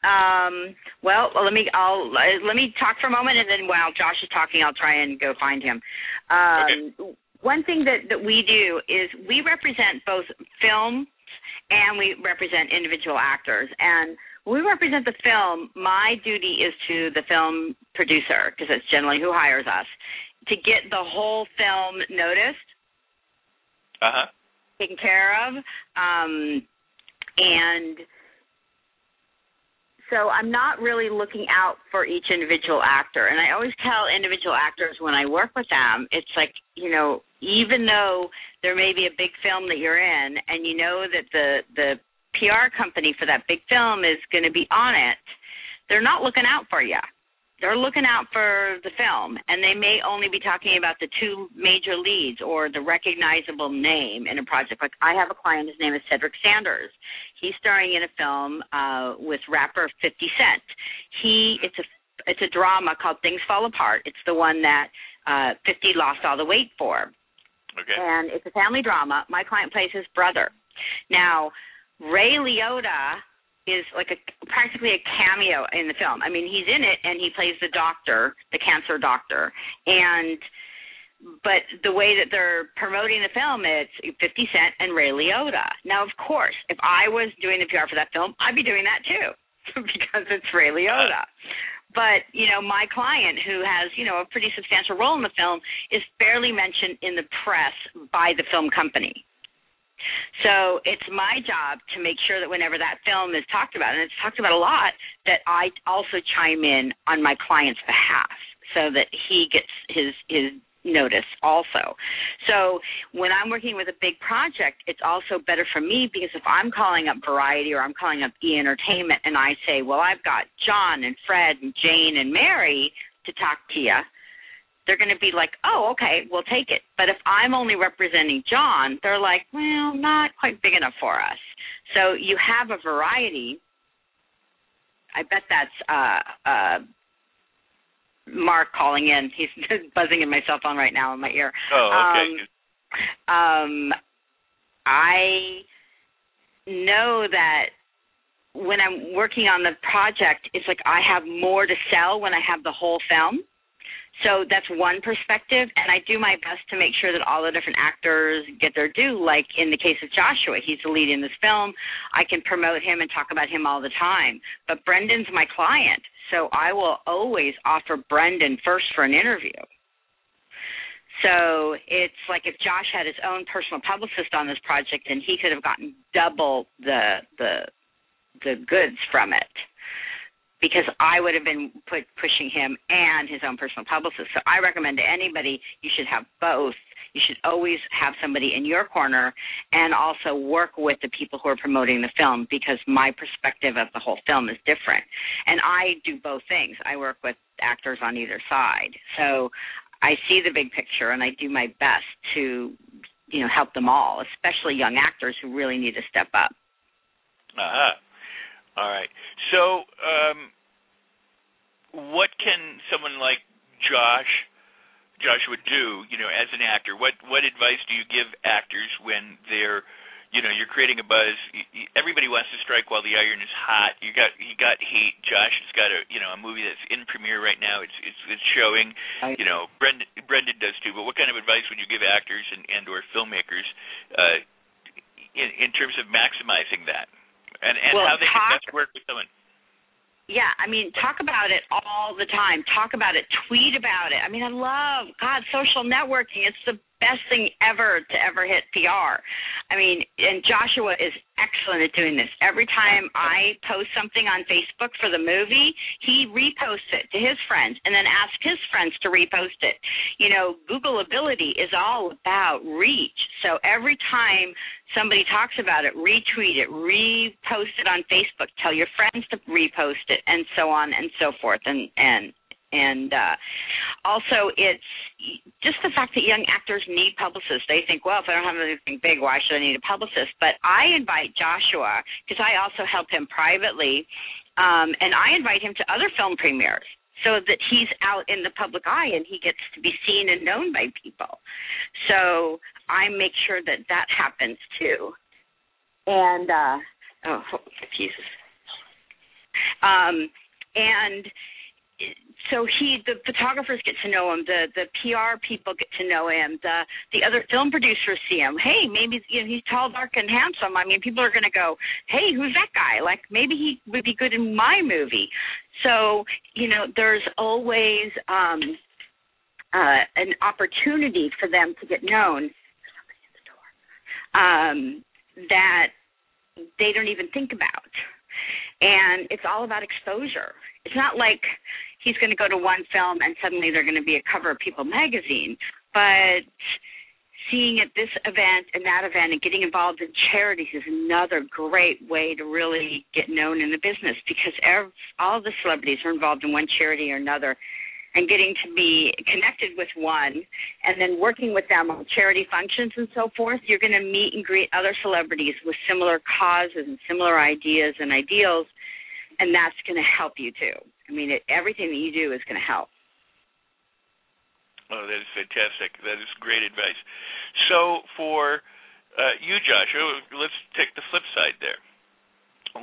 S2: um, well, let me I'll let me talk for a moment, and then while Josh is talking, I'll try and go find him. Um,
S1: okay.
S2: One thing that that we do is we represent both film and we represent individual actors. And when we represent the film, my duty is to the film producer because that's generally who hires us to get the whole film noticed,
S1: uh huh,
S2: taken care of, um, and so I'm not really looking out for each individual actor. And I always tell individual actors when I work with them, it's like, you know, even though there may be a big film that you're in and you know that the the PR company for that big film is going to be on it, they're not looking out for you they're looking out for the film and they may only be talking about the two major leads or the recognizable name in a project. Like i have a client his name is cedric sanders. He's starring in a film uh with rapper 50 cent. He it's a it's a drama called things fall apart. It's the one that uh 50 lost all the weight for.
S1: Okay.
S2: And it's a family drama. My client plays his brother. Now ray liotta is like a practically a cameo in the film. I mean, he's in it and he plays the doctor, the cancer doctor, and but the way that they're promoting the film, it's 50 Cent and Ray Liotta. Now, of course, if I was doing the PR for that film, I'd be doing that too because it's Ray Liotta. But you know, my client, who has you know a pretty substantial role in the film, is barely mentioned in the press by the film company. So it's my job to make sure that whenever that film is talked about, and it's talked about a lot, that I also chime in on my client's behalf so that he gets his his notice also. So when I'm working with a big project, it's also better for me because if I'm calling up Variety or I'm calling up E Entertainment and I say, well, I've got John and Fred and Jane and Mary to talk to you they're going to be like, oh, okay, we'll take it. But if I'm only representing John, they're like, well, not quite big enough for us. So you have a variety. I bet that's uh, uh, Mark calling in. He's buzzing in my cell phone right now in my ear.
S1: Oh, okay.
S2: Um, um, I know that when I'm working on the project, it's like I have more to sell when I have the whole film so that's one perspective, and I do my best to make sure that all the different actors get their due. Like in the case of Joshua, he's the lead in this film. I can promote him and talk about him all the time. But Brendan's my client, so I will always offer Brendan first for an interview. So it's like if Josh had his own personal publicist on this project, then he could have gotten double the the the goods from it because I would have been put pushing him and his own personal publicist. So I recommend to anybody you should have both. You should always have somebody in your corner and also work with the people who are promoting the film because my perspective of the whole film is different. And I do both things. I work with actors on either side. So I see the big picture and I do my best to you know help them all, especially young actors who really need to step up.
S1: Uh-huh. All right. So, um, what can someone like Josh Joshua do, you know, as an actor? What what advice do you give actors when they're you know you're creating a buzz. Everybody wants to strike while the iron is hot. You got you got Heat. Josh has got a you know a movie that's in premiere right now. It's it's, it's showing. I, you know, Brendan Brendan does too. But what kind of advice would you give actors and and or filmmakers uh, in in terms of maximizing that and and
S2: well,
S1: how they
S2: talk,
S1: can best work with someone?
S2: Yeah, I mean, talk about it all the time. Talk about it. Tweet about it. I mean, I love God social networking. It's the best thing ever to ever hit PR. I mean, and Joshua is excellent at doing this. Every time I post something on Facebook for the movie, he reposts it to his friends and then asks his friends to repost it. You know, Google ability is all about reach. So every time somebody talks about it, retweet it, repost it on Facebook, tell your friends to repost it, and so on and so forth. And and and uh, also it's just the fact that young actors need publicists. They think, well, if I don't have anything big, why should I need a publicist? But I invite Joshua because I also help him privately, um, and I invite him to other film premieres so that he's out in the public eye and he gets to be seen and known by people. So I make sure that that happens too. And uh, oh, Jesus. Um, and so he the photographers get to know him the the pr people get to know him the the other film producers see him. Hey maybe you know he's tall dark and handsome. I mean people are going to go hey who's that guy? Like maybe he would be good in my movie. So you know there's always um uh an opportunity for them to get known um that they don't even think about. And it's all about exposure. It's not like he's going to go to one film and suddenly they're going to be a cover of People magazine. But seeing at this event and that event and getting involved in charities is another great way to really get known in the business because every, all the celebrities are involved in one charity or another and getting to be connected with one and then working with them on charity functions and so forth, you're going to meet and greet other celebrities with similar causes and similar ideas and ideals, and that's going to help you too. I mean, it, everything that you do is going to help.
S1: Oh, that is fantastic. That is great advice. So, for uh, you, Joshua, let's take the flip side there.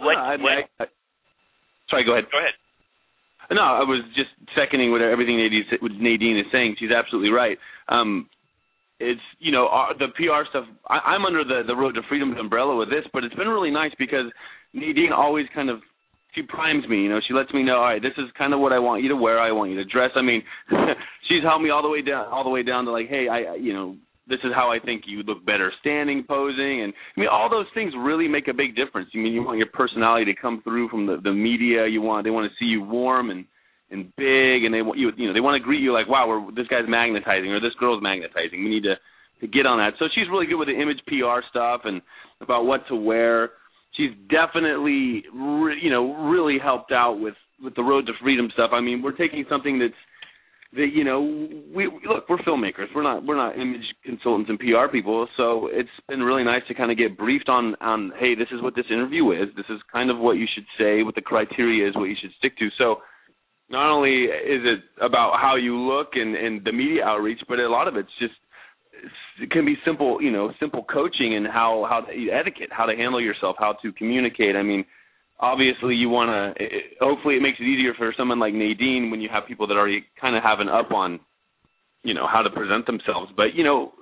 S1: What? Uh, I, what I, I,
S3: sorry, go ahead.
S1: Go ahead.
S3: No, I was just seconding what everything Nadine, Nadine is saying. She's absolutely right. Um, it's you know our, the PR stuff. I, I'm under the the Road to Freedom umbrella with this, but it's been really nice because Nadine always kind of she primes me. You know, she lets me know, all right, this is kind of what I want you to wear. I want you to dress. I mean, she's helped me all the way down, all the way down to like, hey, I, you know, this is how I think you look better standing, posing, and I mean, all those things really make a big difference. I mean, you want your personality to come through from the the media. You want they want to see you warm and and big, and they want you, you know, they want to greet you like, wow, we're, this guy's magnetizing or this girl's magnetizing. We need to to get on that. So she's really good with the image PR stuff and about what to wear she's definitely re- you know really helped out with with the road to freedom stuff. I mean, we're taking something that's that you know we look we're filmmakers. We're not we're not image consultants and PR people. So it's been really nice to kind of get briefed on on hey this is what this interview is. This is kind of what you should say what the criteria is what you should stick to. So not only is it about how you look and and the media outreach but a lot of it's just it can be simple, you know, simple coaching and how how to, etiquette, how to handle yourself, how to communicate. I mean, obviously you want to. Hopefully, it makes it easier for someone like Nadine when you have people that already kind of have an up on, you know, how to present themselves. But you know,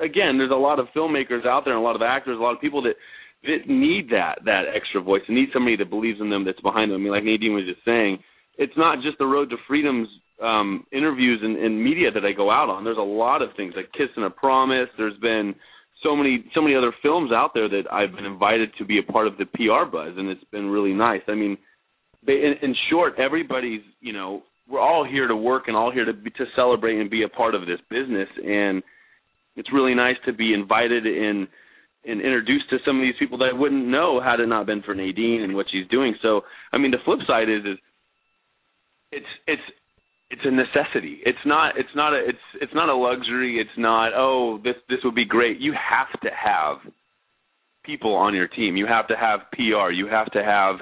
S3: again, there's a lot of filmmakers out there, and a lot of actors, a lot of people that that need that that extra voice, and need somebody that believes in them, that's behind them. I mean, like Nadine was just saying, it's not just the road to freedom's um, interviews and, and media that I go out on. There's a lot of things like Kiss and a Promise. There's been so many so many other films out there that I've been invited to be a part of the PR buzz, and it's been really nice. I mean, they, in, in short, everybody's you know we're all here to work and all here to be, to celebrate and be a part of this business, and it's really nice to be invited in and introduced to some of these people that I wouldn't know had it not been for Nadine and what she's doing. So, I mean, the flip side is is it's it's it's a necessity. It's not it's not a it's it's not a luxury. It's not oh this this would be great. You have to have people on your team. You have to have PR. You have to have,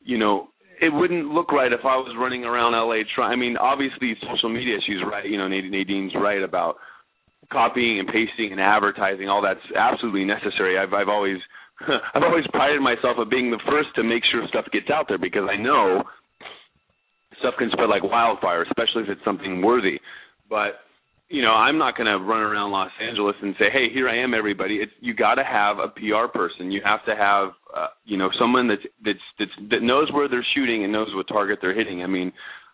S3: you know, it wouldn't look right if I was running around LA trying. I mean, obviously social media. She's right. You know, Nadine's right about copying and pasting and advertising. All that's absolutely necessary. I've I've always I've always prided myself of being the first to make sure stuff gets out there because I know stuff can spread like wildfire, especially if it's something worthy. But you know, I'm not going to run around Los Angeles and say, "Hey, here I am, everybody." It's you got to have a PR person. You have to have, uh, you know, someone that's that's that's that knows where they're shooting and knows what target they're hitting. I mean,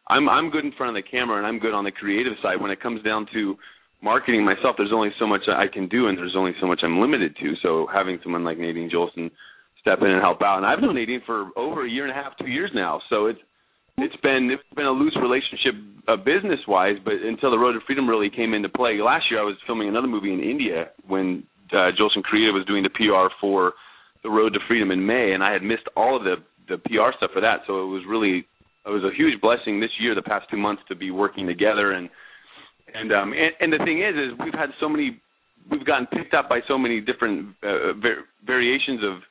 S3: I'm I'm good in front of the camera and I'm good on the creative side. When it comes down to marketing myself, there's only so much I can do and there's only so much I'm limited to. So having someone like Nadine Jolson step in and help out, and I've known Nadine for over a year and a half, two years now. So it's it's been it's been a loose relationship uh, business wise, but until the Road to Freedom really came into play. Last year, I was filming another movie in India when uh, Jolson Creative was doing the PR for the Road to Freedom in May, and I had missed all of the the PR stuff for that. So it was really it was a huge blessing this year, the past two months, to be working together. And and um and, and the thing is, is we've had so many, we've gotten picked up by so many different uh, var- variations of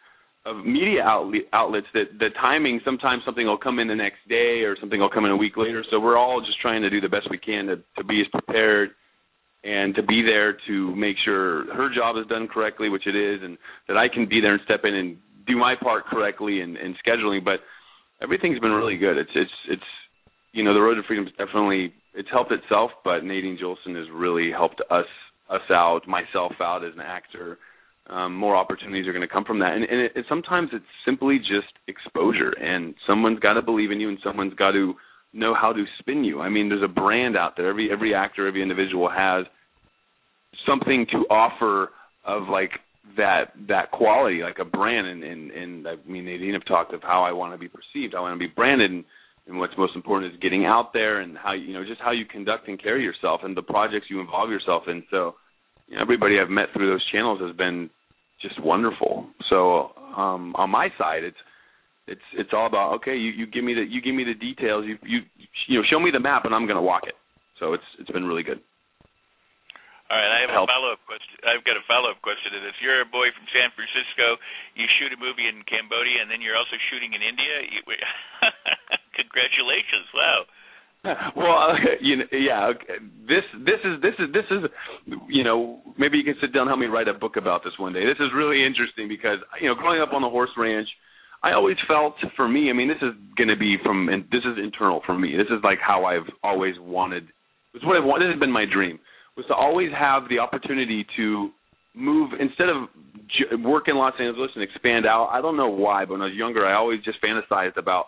S3: of media outlet, outlets that the timing sometimes something will come in the next day or something will come in a week later. So we're all just trying to do the best we can to to be as prepared and to be there to make sure her job is done correctly which it is and that I can be there and step in and do my part correctly and and scheduling. But everything's been really good. It's it's it's you know the road to freedom is definitely it's helped itself but Nadine Jolson has really helped us us out myself out as an actor um, more opportunities are going to come from that. And, and it, it, sometimes it's simply just exposure, and someone's got to believe in you, and someone's got to know how to spin you. I mean, there's a brand out there. Every every actor, every individual has something to offer of like that that quality, like a brand. And and, and I mean, Nadine have talked of how I want to be perceived. I want to be branded. And, and what's most important is getting out there and how you know just how you conduct and carry yourself and the projects you involve yourself in. So you know, everybody I've met through those channels has been just wonderful. So um, on my side, it's it's it's all about okay. You, you give me the you give me the details. You you you know show me the map and I'm going to walk it. So it's it's been really good.
S1: All right, I have a follow up question. I've got a follow up question to this. You're a boy from San Francisco. You shoot a movie in Cambodia, and then you're also shooting in India. You, congratulations! Wow.
S3: well, uh, you know, yeah. This this is this is this is you know maybe you can sit down and help me write a book about this one day. This is really interesting because you know growing up on the horse ranch, I always felt for me. I mean, this is going to be from and this is internal for me. This is like how I've always wanted. It's what I've wanted. This has been my dream was to always have the opportunity to move instead of j- work in Los Angeles and expand out. I don't know why, but when I was younger, I always just fantasized about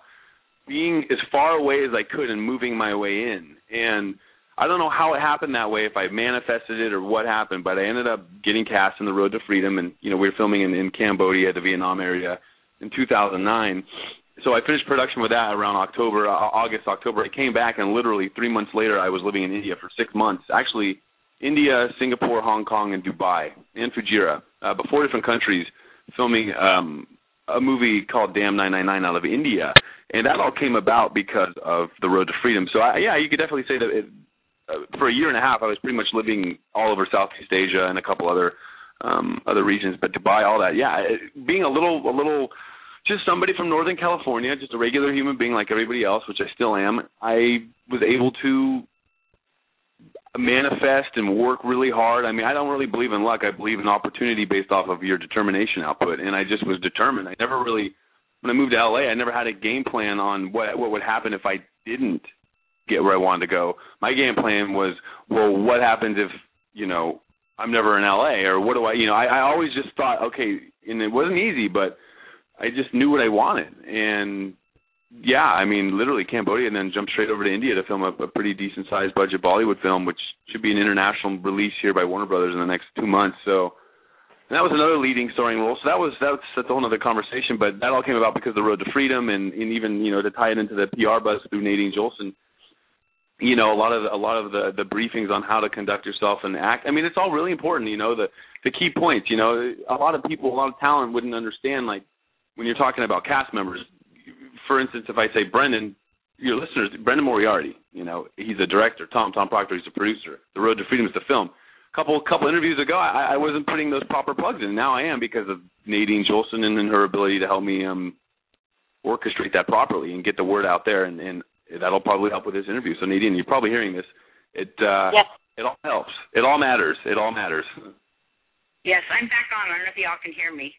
S3: being as far away as I could and moving my way in. And I don't know how it happened that way, if I manifested it or what happened, but I ended up getting cast in The Road to Freedom, and you know we were filming in, in Cambodia, the Vietnam area, in 2009. So I finished production with that around October, uh, August, October. I came back, and literally three months later, I was living in India for six months. Actually, India, Singapore, Hong Kong, and Dubai, and Fujairah, uh, but four different countries, filming um, a movie called Dam 999 out of India and that all came about because of the road to freedom. So I, yeah, you could definitely say that it, uh, for a year and a half, I was pretty much living all over Southeast Asia and a couple other um other regions, but Dubai, all that. Yeah, it, being a little a little just somebody from Northern California, just a regular human being like everybody else, which I still am. I was able to manifest and work really hard. I mean, I don't really believe in luck. I believe in opportunity based off of your determination output, and I just was determined. I never really when I moved to LA, I never had a game plan on what what would happen if I didn't get where I wanted to go. My game plan was, well, what happens if you know I'm never in LA, or what do I, you know, I, I always just thought, okay, and it wasn't easy, but I just knew what I wanted, and yeah, I mean, literally Cambodia, and then jumped straight over to India to film a, a pretty decent sized budget Bollywood film, which should be an international release here by Warner Brothers in the next two months. So and that was another leading starring role. So that was that's that's a whole other conversation. But that all came about because of the Road to Freedom, and, and even you know to tie it into the PR buzz through Nadine Jolson. You know, a lot of a lot of the the briefings on how to conduct yourself and act. I mean, it's all really important. You know, the the key points. You know, a lot of people, a lot of talent wouldn't understand like when you're talking about cast members. For instance, if I say Brendan, your listeners, Brendan Moriarty. You know, he's a director. Tom Tom Proctor, he's a producer. The Road to Freedom is the film A couple couple interviews ago, I, I wasn't putting those proper plugs in. Now I am because of Nadine Jolson and, and her ability to help me um orchestrate that properly and get the word out there, and, and that'll probably help with this interview. So Nadine, you're probably hearing this. It uh,
S2: yes.
S3: it all helps. It all matters. It all matters.
S2: Yes, I'm back on. I don't know if y'all can hear me.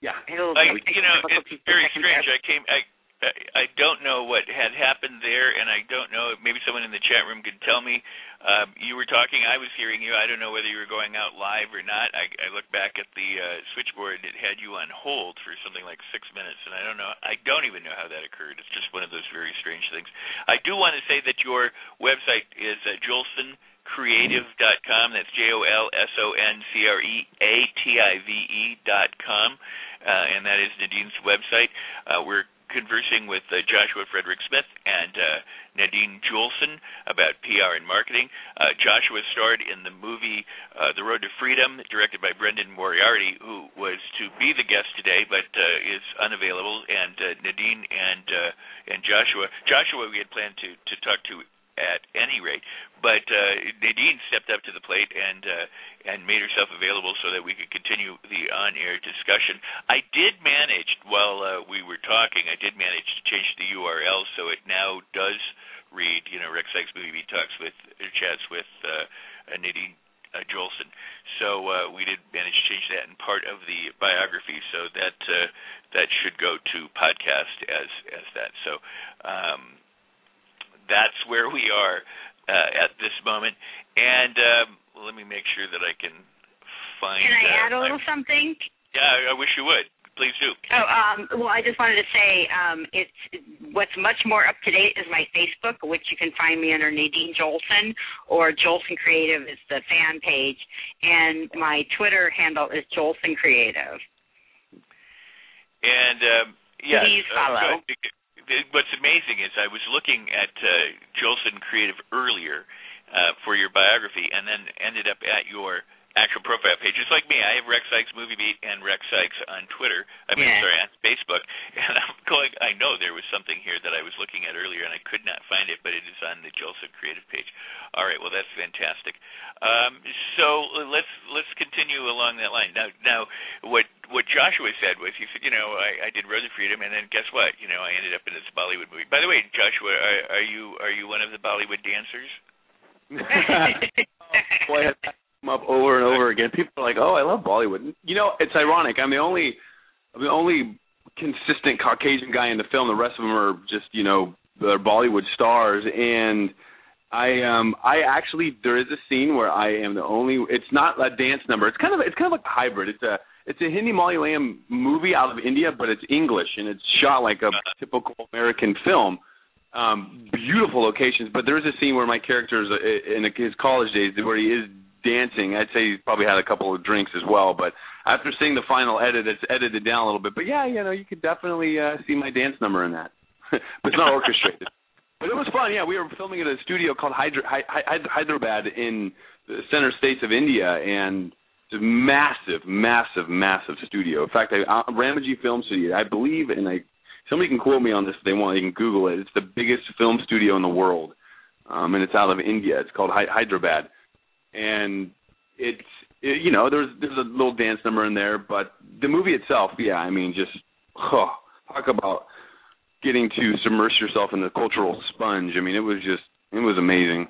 S3: Yeah.
S2: It'll,
S1: I, you know, it's very strange. I came. I I don't know what had happened there, and I don't know. Maybe someone in the chat room could tell me. Um, you were talking. I was hearing you. I don't know whether you were going out live or not. I, I looked back at the uh, switchboard. It had you on hold for something like six minutes, and I don't know. I don't even know how that occurred. It's just one of those very strange things. I do want to say that your website is uh, Jolson creative.com. That's J O L S O N C R E A T I V E dot com, uh, and that is Nadine's website. Uh, we're conversing with uh, Joshua Fredric Smith and uh, Nadine Jolson about PR and marketing. Uh, Joshua starred in the movie uh, The Road to Freedom, directed by Brendan Moriarty, who was to be the guest today but uh, is unavailable. And uh, Nadine and uh, and Joshua, Joshua, we had planned to to talk to at any rate. But uh, Nadine stepped up to the plate and uh, and made herself available so that we could continue the on-air discussion. I did manage while uh, we were talking. I did manage to change the URL so it now does read, you know, Rex Sikes Movie Talks with uh, chats with uh, Nadine uh, Jolson. So uh, we did manage to change that in part of the biography, so that uh, that should go to podcast as as that. So. Um, that's where we are uh, at this moment. And um, let me make sure that I can find.
S2: Can I
S3: uh,
S2: add a little
S3: my,
S2: something?
S3: Yeah, I wish you would. Please do.
S2: Oh, um, well, I just wanted to say um, it's what's much more up to date is my Facebook, which you can find me under Nadine Jolson, or Jolson Creative is the fan page, and my Twitter handle is Jolson Creative.
S1: And um, yes,
S2: please follow.
S1: Uh, what's amazing is I was looking at uh, Jolson Creative earlier uh, for your biography, and then ended up at your actual profile page. Just like me, I have Rex Sikes Movie Beat and Rex Sikes on Twitter. I mean,
S2: yeah.
S1: sorry, on Facebook. And I'm going. I know there was something here that I was looking at earlier, and I could not find it, but it is on the Jolson Creative page. All right, well, that's fantastic. Um, so let's let's continue along that line. Now, now, what what Joshua said was, he said, you know, I, I did Road to Freedom, and then guess what? You know, I ended up in this Bollywood movie. By the way, Joshua, are, are you are you one of the Bollywood dancers?
S3: Boy, come up over and over again. People are like, "Oh, I love Bollywood." You know, it's ironic. I'm the only, I'm the only consistent Caucasian guy in the film. The rest of them are just, you know, they're Bollywood stars. And I, um, I actually there is a scene where I am the only. It's not a dance number. It's kind of, it's kind of like a hybrid. It's a, it's a Hindi Malayalam movie out of India, but it's English and it's shot like a typical American film um beautiful locations but there's a scene where my character is uh, in his college days where he is dancing. I'd say he's probably had a couple of drinks as well. But after seeing the final edit, it's edited down a little bit. But yeah, you know, you could definitely uh, see my dance number in that. but it's not orchestrated. But it was fun. Yeah, we were filming at a studio called Hydra- Hyderabad in the center states of India, and it's a massive, massive, massive studio. In fact, I, uh, Ramoji Film Studio, I believe, and I somebody can quote me on this if they want. You can Google it. It's the biggest film studio in the world, um, and it's out of India. It's called Hy- Hyderabad and it's it, you know there's there's a little dance number in there, but the movie itself, yeah, I mean, just oh, talk about getting to submerge yourself in the cultural sponge. I mean, it was just it was amazing.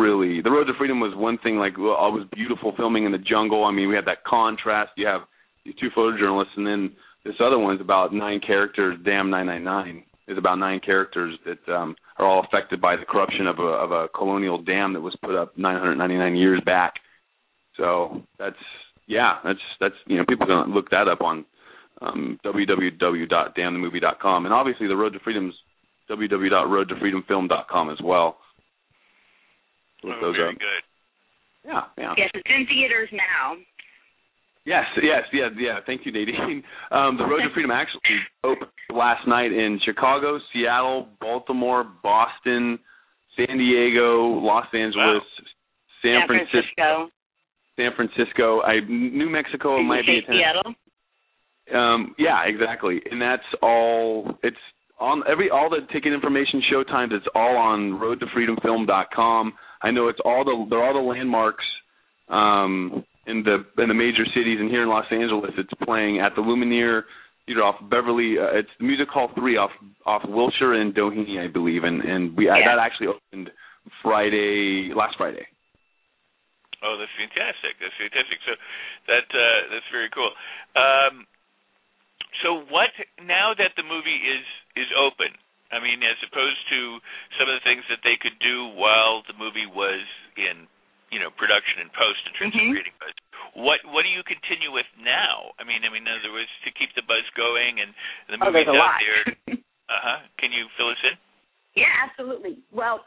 S3: Really, The Road to Freedom was one thing. Like, well, it was beautiful filming in the jungle. I mean, we had that contrast. You have these two photojournalists, and then this other one's about nine characters. Dam, nine nine nine is about nine characters that um, are all affected by the corruption of a of a colonial dam that was put up 999 years back. So that's yeah, that's that's you know people can look that up on um, www.damnthemovie.com, and obviously the Road to Freedom's www.roadtofreedomfilm.com as well.
S1: Look oh, very up. good.
S3: Yeah, yeah.
S2: Yes, it's in theaters now.
S3: Yes, yes, yeah, yeah. Thank you, Nadine. Um, the Road to Freedom actually opened last night in Chicago, Seattle, Baltimore, Boston, San Diego, Los Angeles,
S2: wow.
S3: San,
S2: San Francisco.
S3: San Francisco. I New Mexico
S2: Did
S3: might be
S2: Seattle.
S3: Um, yeah, exactly. And that's all. It's on every all the ticket information, showtimes. It's all on RoadToFreedomFilm.com. I know it's all the they're all the landmarks um, in the in the major cities, and here in Los Angeles, it's playing at the Lumineer Theater off Beverly. Uh, it's the Music Hall Three off off Wilshire and Doheny, I believe, and and we
S2: yeah.
S3: that actually opened Friday last Friday.
S1: Oh, that's fantastic! That's fantastic. So that uh, that's very cool. Um, so what now that the movie is is open? I mean, as opposed to some of the things that they could do while the movie was in, you know, production and post in terms
S2: mm-hmm.
S1: of creating buzz. What what do you continue with now? I mean, I mean, in other words, to keep the buzz going and the
S2: oh,
S1: movie's
S2: out
S1: lot. there. uh huh. Can you fill us in?
S2: Yeah, absolutely. Well,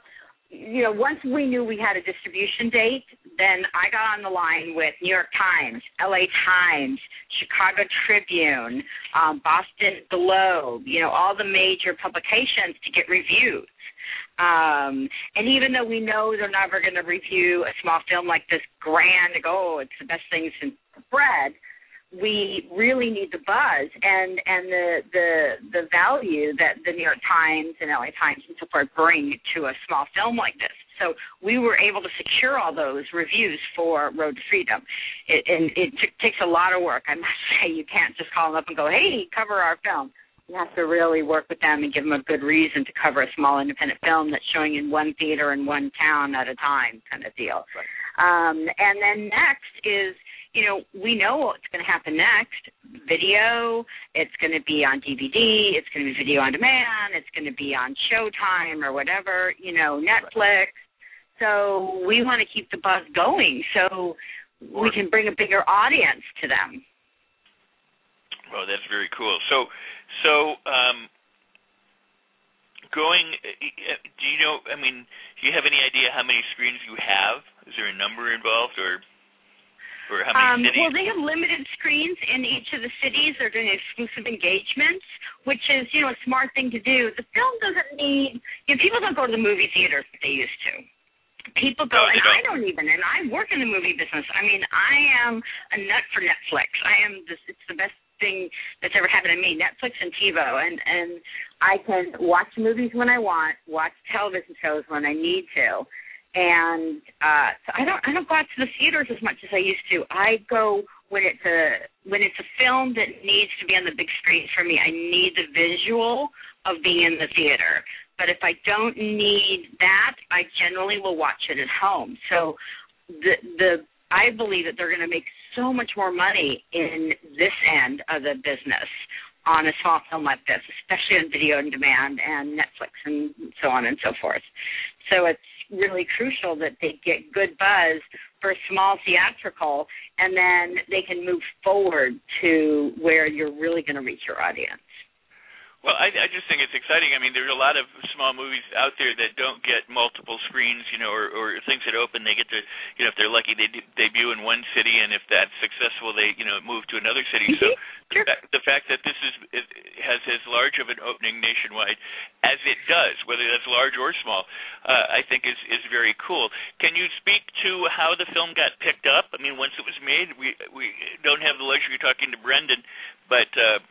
S2: you know, once we knew we had a distribution date, then I got on the line with New York Times, LA Times, Chicago Tribune, um, Boston Globe, you know, all the major publications to get reviews. Um, and even though we know they're never going to review a small film like this grand, oh, it's the best thing since bread, we really need the buzz and and the the the value that the New York Times and LA Times and so forth bring to a small film like this. So we were able to secure all those reviews for Road to Freedom. It, and it t- takes a lot of work. I must say, you can't just call them up and go, "Hey, cover our film." You have to really work with them and give them a good reason to cover a small independent film that's showing in one theater in one town at a time, kind of deal.
S1: Right.
S2: Um, and then next is you know, we know what's going to happen next. Video, it's going to be on DVD, it's going to be video on demand, it's going to be on Showtime or whatever, you know, Netflix. So we want to keep the buzz going so we can bring a bigger audience to them.
S1: Oh, that's very cool. So, so um, going, do you know? I mean, do you have any idea how many screens you have? Is there a number involved, or or how many
S2: um,
S1: cities?
S2: Well, they have limited screens in each of the cities. They're doing exclusive engagements, which is, you know, a smart thing to do. The film doesn't need, you know, people don't go to the movie theaters like they used to. People go,
S1: no,
S2: and
S1: don't.
S2: I don't even, and I work in the movie business. I mean, I am a nut for Netflix. I am this, it's the best thing that's ever happened to me, Netflix and TiVo, and and I can watch movies when I want, watch television shows when I need to, and uh so I don't I don't go out to the theaters as much as I used to. I go when it's a when it's a film that needs to be on the big screen for me. I need the visual of being in the theater. But if I don't need that, I generally will watch it at home. So the the I believe that they're going to make so much more money in this end of the business on a small film like this, especially on video on demand and Netflix and so on and so forth. So it's really crucial that they get good buzz for small theatrical, and then they can move forward to where you're really going to reach your audience.
S1: Well, I, I just think it's exciting. I mean, there's a lot of small movies out there that don't get multiple screens, you know, or, or things that open. They get to, you know, if they're lucky, they de- debut in one city, and if that's successful, they, you know, move to another city.
S2: Mm-hmm.
S1: So
S2: sure.
S1: the, fact, the fact that this is it has as large of an opening nationwide as it does, whether that's large or small, uh, I think is is very cool. Can you speak to how the film got picked up? I mean, once it was made, we we don't have the luxury of talking to Brendan, but. uh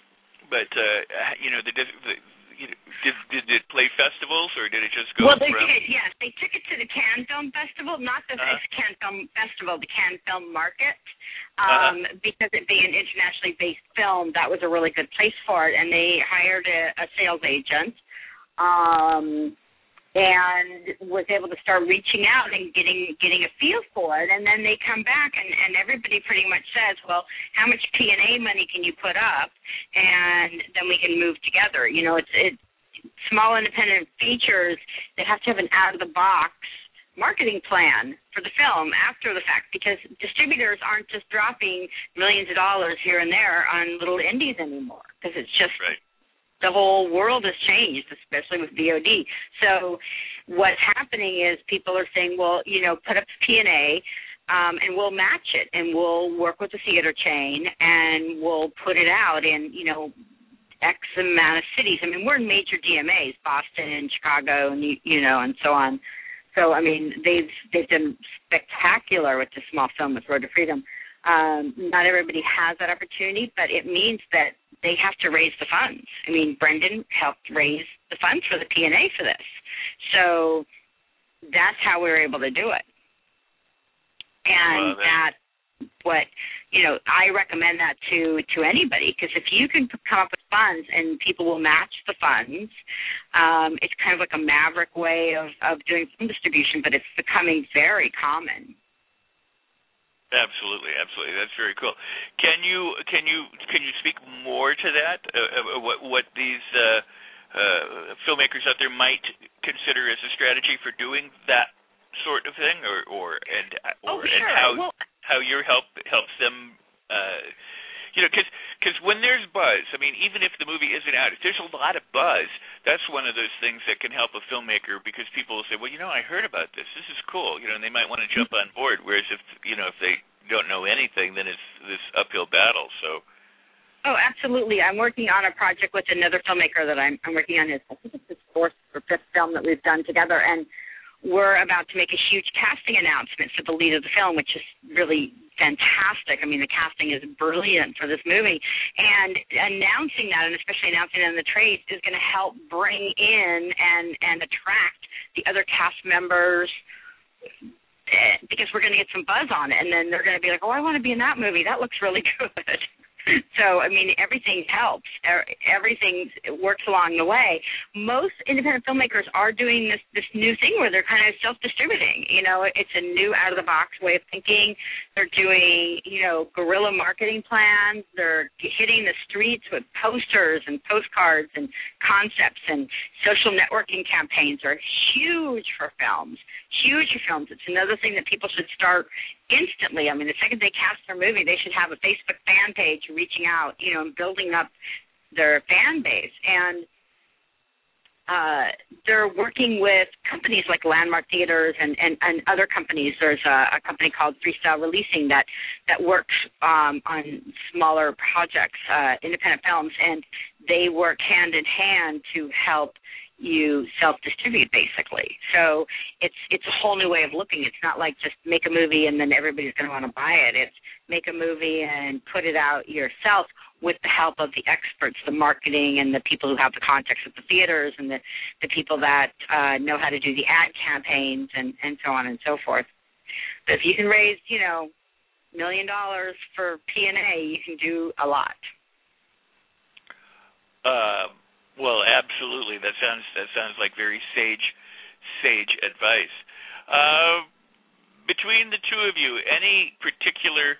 S1: but uh, you know, the, the you know, did did it play festivals or did it just go?
S2: Well, they
S1: from...
S2: did. Yes, they took it to the Cannes Film Festival, not the
S1: uh-huh.
S2: Cannes Film Festival, the Cannes Film Market,
S1: uh-huh.
S2: um, uh-huh. because it being an internationally based film, that was a really good place for it. And they hired a, a sales agent. Um, and was able to start reaching out and getting getting a feel for it. And then they come back and and everybody pretty much says well how much P and A money can you put up? And then we can move together. You know it's it's small independent features they have to have an out of the box marketing plan for the film after the fact because distributors aren't just dropping millions of dollars here and there on little indies anymore because it's just
S1: right
S2: the whole world has changed, especially with VOD. So what's happening is people are saying, well, you know, put up P and A. Um, and we'll match it, and we'll work with the theater chain, and we'll put it out in, you know, X amount of cities. I mean, we're in major DMAs, Boston and Chicago, and you know, and so on. So, I mean, they've they've done spectacular with the small film with Road to Freedom. Um, not everybody has that opportunity, but it means that they have to raise the funds. I mean, Brendan helped raise the funds for the P and A for this, so that's how we were able to do it. and that what you know i recommend that to to anybody because if you can come up with funds and people will match the funds um it's kind of like a maverick way of of doing film distribution but it's becoming very common
S1: Absolutely, absolutely. That's very cool. Can you can you can you speak more to that? Uh, uh what what these uh, uh, filmmakers out there might consider as a strategy for doing that sort of thing, or or and
S2: or,
S1: oh,
S2: sure.
S1: and how
S2: well,
S1: how your help helps them. You know, because because when there's buzz, I mean, even if the movie isn't out, if there's a lot of buzz, that's one of those things that can help a filmmaker because people will say, well, you know, I heard about this. This is cool. You know, and they might want to jump on board. Whereas if you know if they don't know anything, then it's this uphill battle. So.
S2: Oh, absolutely. I'm working on a project with another filmmaker that I'm, I'm working on his I think it's his fourth or fifth film that we've done together, and we're about to make a huge casting announcement for the lead of the film, which is really fantastic. I mean, the casting is brilliant for this movie, and announcing that, and especially announcing it in the trades, is going to help bring in and and attract the other cast members eh, because we're going to get some buzz on it, and then they're going to be like, "Oh, I want to be in that movie. That looks really good." so I mean, everything helps. Er, everything works along the way. Most independent filmmakers are doing this this new thing where they're kind of self-distributing. You know, it's a new out-of-the-box way of thinking. They're doing you know guerrilla marketing plans. They're hitting the streets with posters and postcards and concepts and social networking campaigns are huge for films. Huge for films. It's another thing that people should start instantly. I mean, the second they cast their movie, they should have a Facebook fan page reaching out, you know, and building up their fan base. And uh, they're working with companies like Landmark Theaters and, and, and other companies. There's a, a company called Freestyle Releasing that that works um, on smaller projects, uh, independent films, and they work hand in hand to help you self distribute basically. So it's it's a whole new way of looking. It's not like just make a movie and then everybody's going to want to buy it. It's make a movie and put it out yourself with the help of the experts, the marketing and the people who have the contacts at the theaters and the the people that uh know how to do the ad campaigns and and so on and so forth. But if you can raise, you know, million dollars for P&A, you can do a lot.
S1: Um well, absolutely. That sounds that sounds like very sage sage advice. Uh, between the two of you, any particular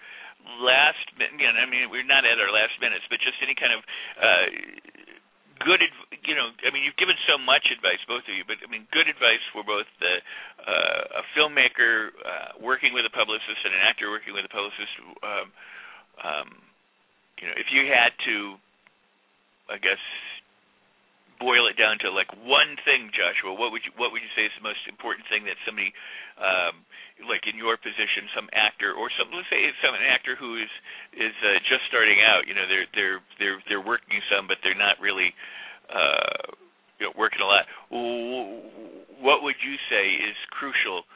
S1: last minute? I mean, we're not at our last minutes, but just any kind of uh, good, you know, I mean, you've given so much advice, both of you, but I mean, good advice for both the uh, a filmmaker uh, working with a publicist and an actor working with a publicist. Um, um, you know, if you had to, I guess boil it down to like one thing, Joshua, what would you what would you say is the most important thing that somebody um, like in your position, some actor or some let's say some an actor who is is uh, just starting out, you know, they're they're they're they're working some, but they're not really uh, you know working a lot. What would you say is crucial?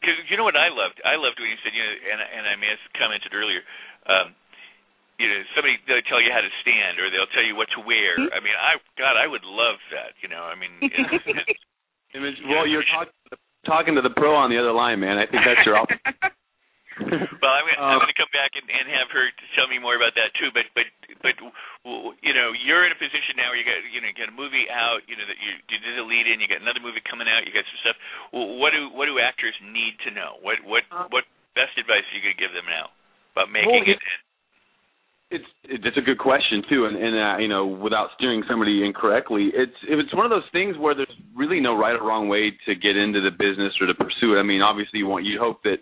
S1: Because you know what I loved, I loved when you said, you know, and and I may have commented earlier. Um, you know somebody they'll tell you how to stand or they'll tell you what to wear. Mm-hmm. I mean, I God, I would love that. You know, I mean.
S3: You know, well, you're talking talking to the pro on the other line, man. I think that's your.
S1: well, I'm, um, I'm going to come back and, and have her tell me more about that too. But but but you know, you're in a position now where you got you know you got a movie out. You know that you, you did a lead in. You got another movie coming out. You got some stuff. Well, what do what do actors need to know? What what uh, what best advice are you going to give them now about making well, it? And,
S3: it's it's a good question too, and and uh, you know, without steering somebody incorrectly, it's it's one of those things where there's really no right or wrong way to get into the business or to pursue it. I mean, obviously, you want you hope that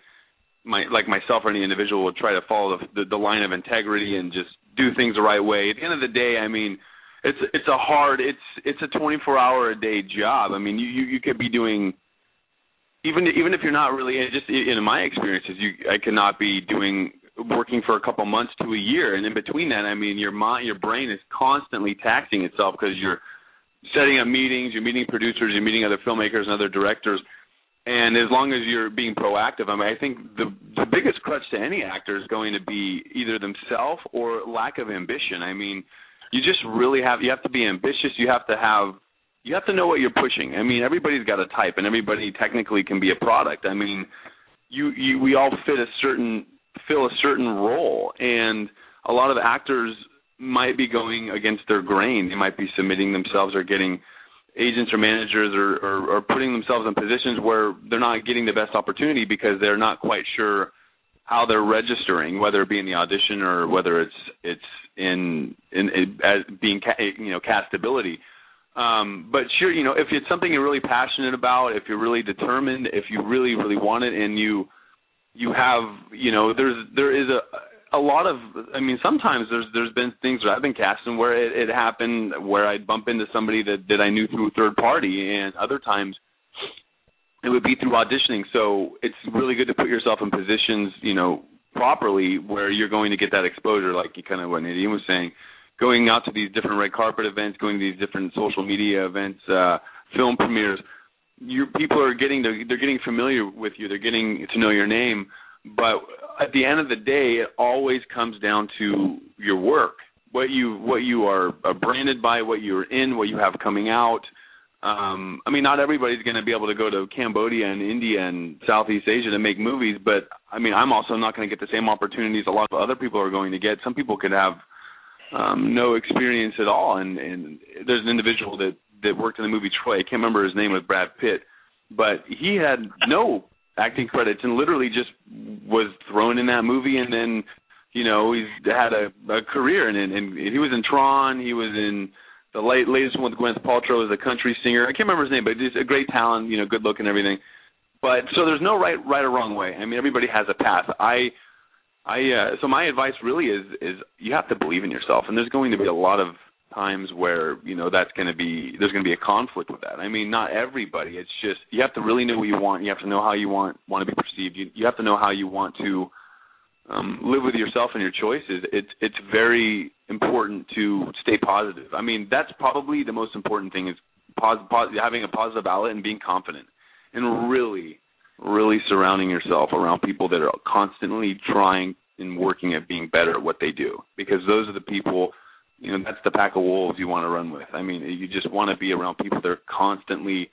S3: my like myself or any individual would try to follow the, the the line of integrity and just do things the right way. At the end of the day, I mean, it's it's a hard it's it's a 24 hour a day job. I mean, you you, you could be doing even even if you're not really just in my experiences, you I cannot be doing working for a couple months to a year, and in between that, I mean, your mind, your brain is constantly taxing itself because you're setting up meetings, you're meeting producers, you're meeting other filmmakers and other directors, and as long as you're being proactive, I mean, I think the the biggest crutch to any actor is going to be either themselves or lack of ambition. I mean, you just really have you have to be ambitious. You have to have you have to know what you're pushing. I mean, everybody's got a type, and everybody technically can be a product. I mean, you, you we all fit a certain fill a certain role and a lot of actors might be going against their grain they might be submitting themselves or getting agents or managers or, or, or putting themselves in positions where they're not getting the best opportunity because they're not quite sure how they're registering, whether it be in the audition or whether it's it's in in, in as being ca- you know castability. Um, but sure, you know, if it's something you're really passionate about, if you're really determined, if you really really want it, and you you have you know there's there is a a lot of I mean sometimes there's there's been things that I've been casting where it, it happened where I'd bump into somebody that that I knew through a third party and other times it would be through auditioning. So it's really good to put yourself in positions you know properly where you're going to get that exposure like you kind of what Nadine was saying. Going out to these different red carpet events going to these different social media events uh film premieres your people are getting to, they're getting familiar with you they're getting to know your name but at the end of the day, it always comes down to your work, what you what you are branded by, what you're in, what you have coming out. Um, I mean, not everybody's going to be able to go to Cambodia and India and Southeast Asia to make movies, but I mean, I'm also not going to get the same opportunities a lot of other people are going to get. Some people could have um, no experience at all, and, and there's an individual that that worked in the movie Troy. I can't remember his name was Brad Pitt, but he had no acting credits and literally just was thrown in that movie. And then you know he's had a, a career it. And he was in Tron. He was in the late latest one with Gwyneth Paltrow as a country singer. I can't remember his name but he's a great talent you know good look and everything. But so there's no right right or wrong way. I mean everybody has a path. I I uh so my advice really is is you have to believe in yourself. And there's going to be a lot of times where you know that's going to be there's going to be a conflict with that. I mean, not everybody. It's just you have to really know what you want. You have to know how you want want to be perceived. You you have to know how you want to um, live with yourself and your choices. It's it's very important to stay positive. I mean, that's probably the most important thing is pos- pos- having a positive outlet and being confident and really really surrounding yourself around people that are constantly trying and working at being better at what they do because those are the people you know that's the pack of wolves you want to run with. I mean, you just want to be around people that are constantly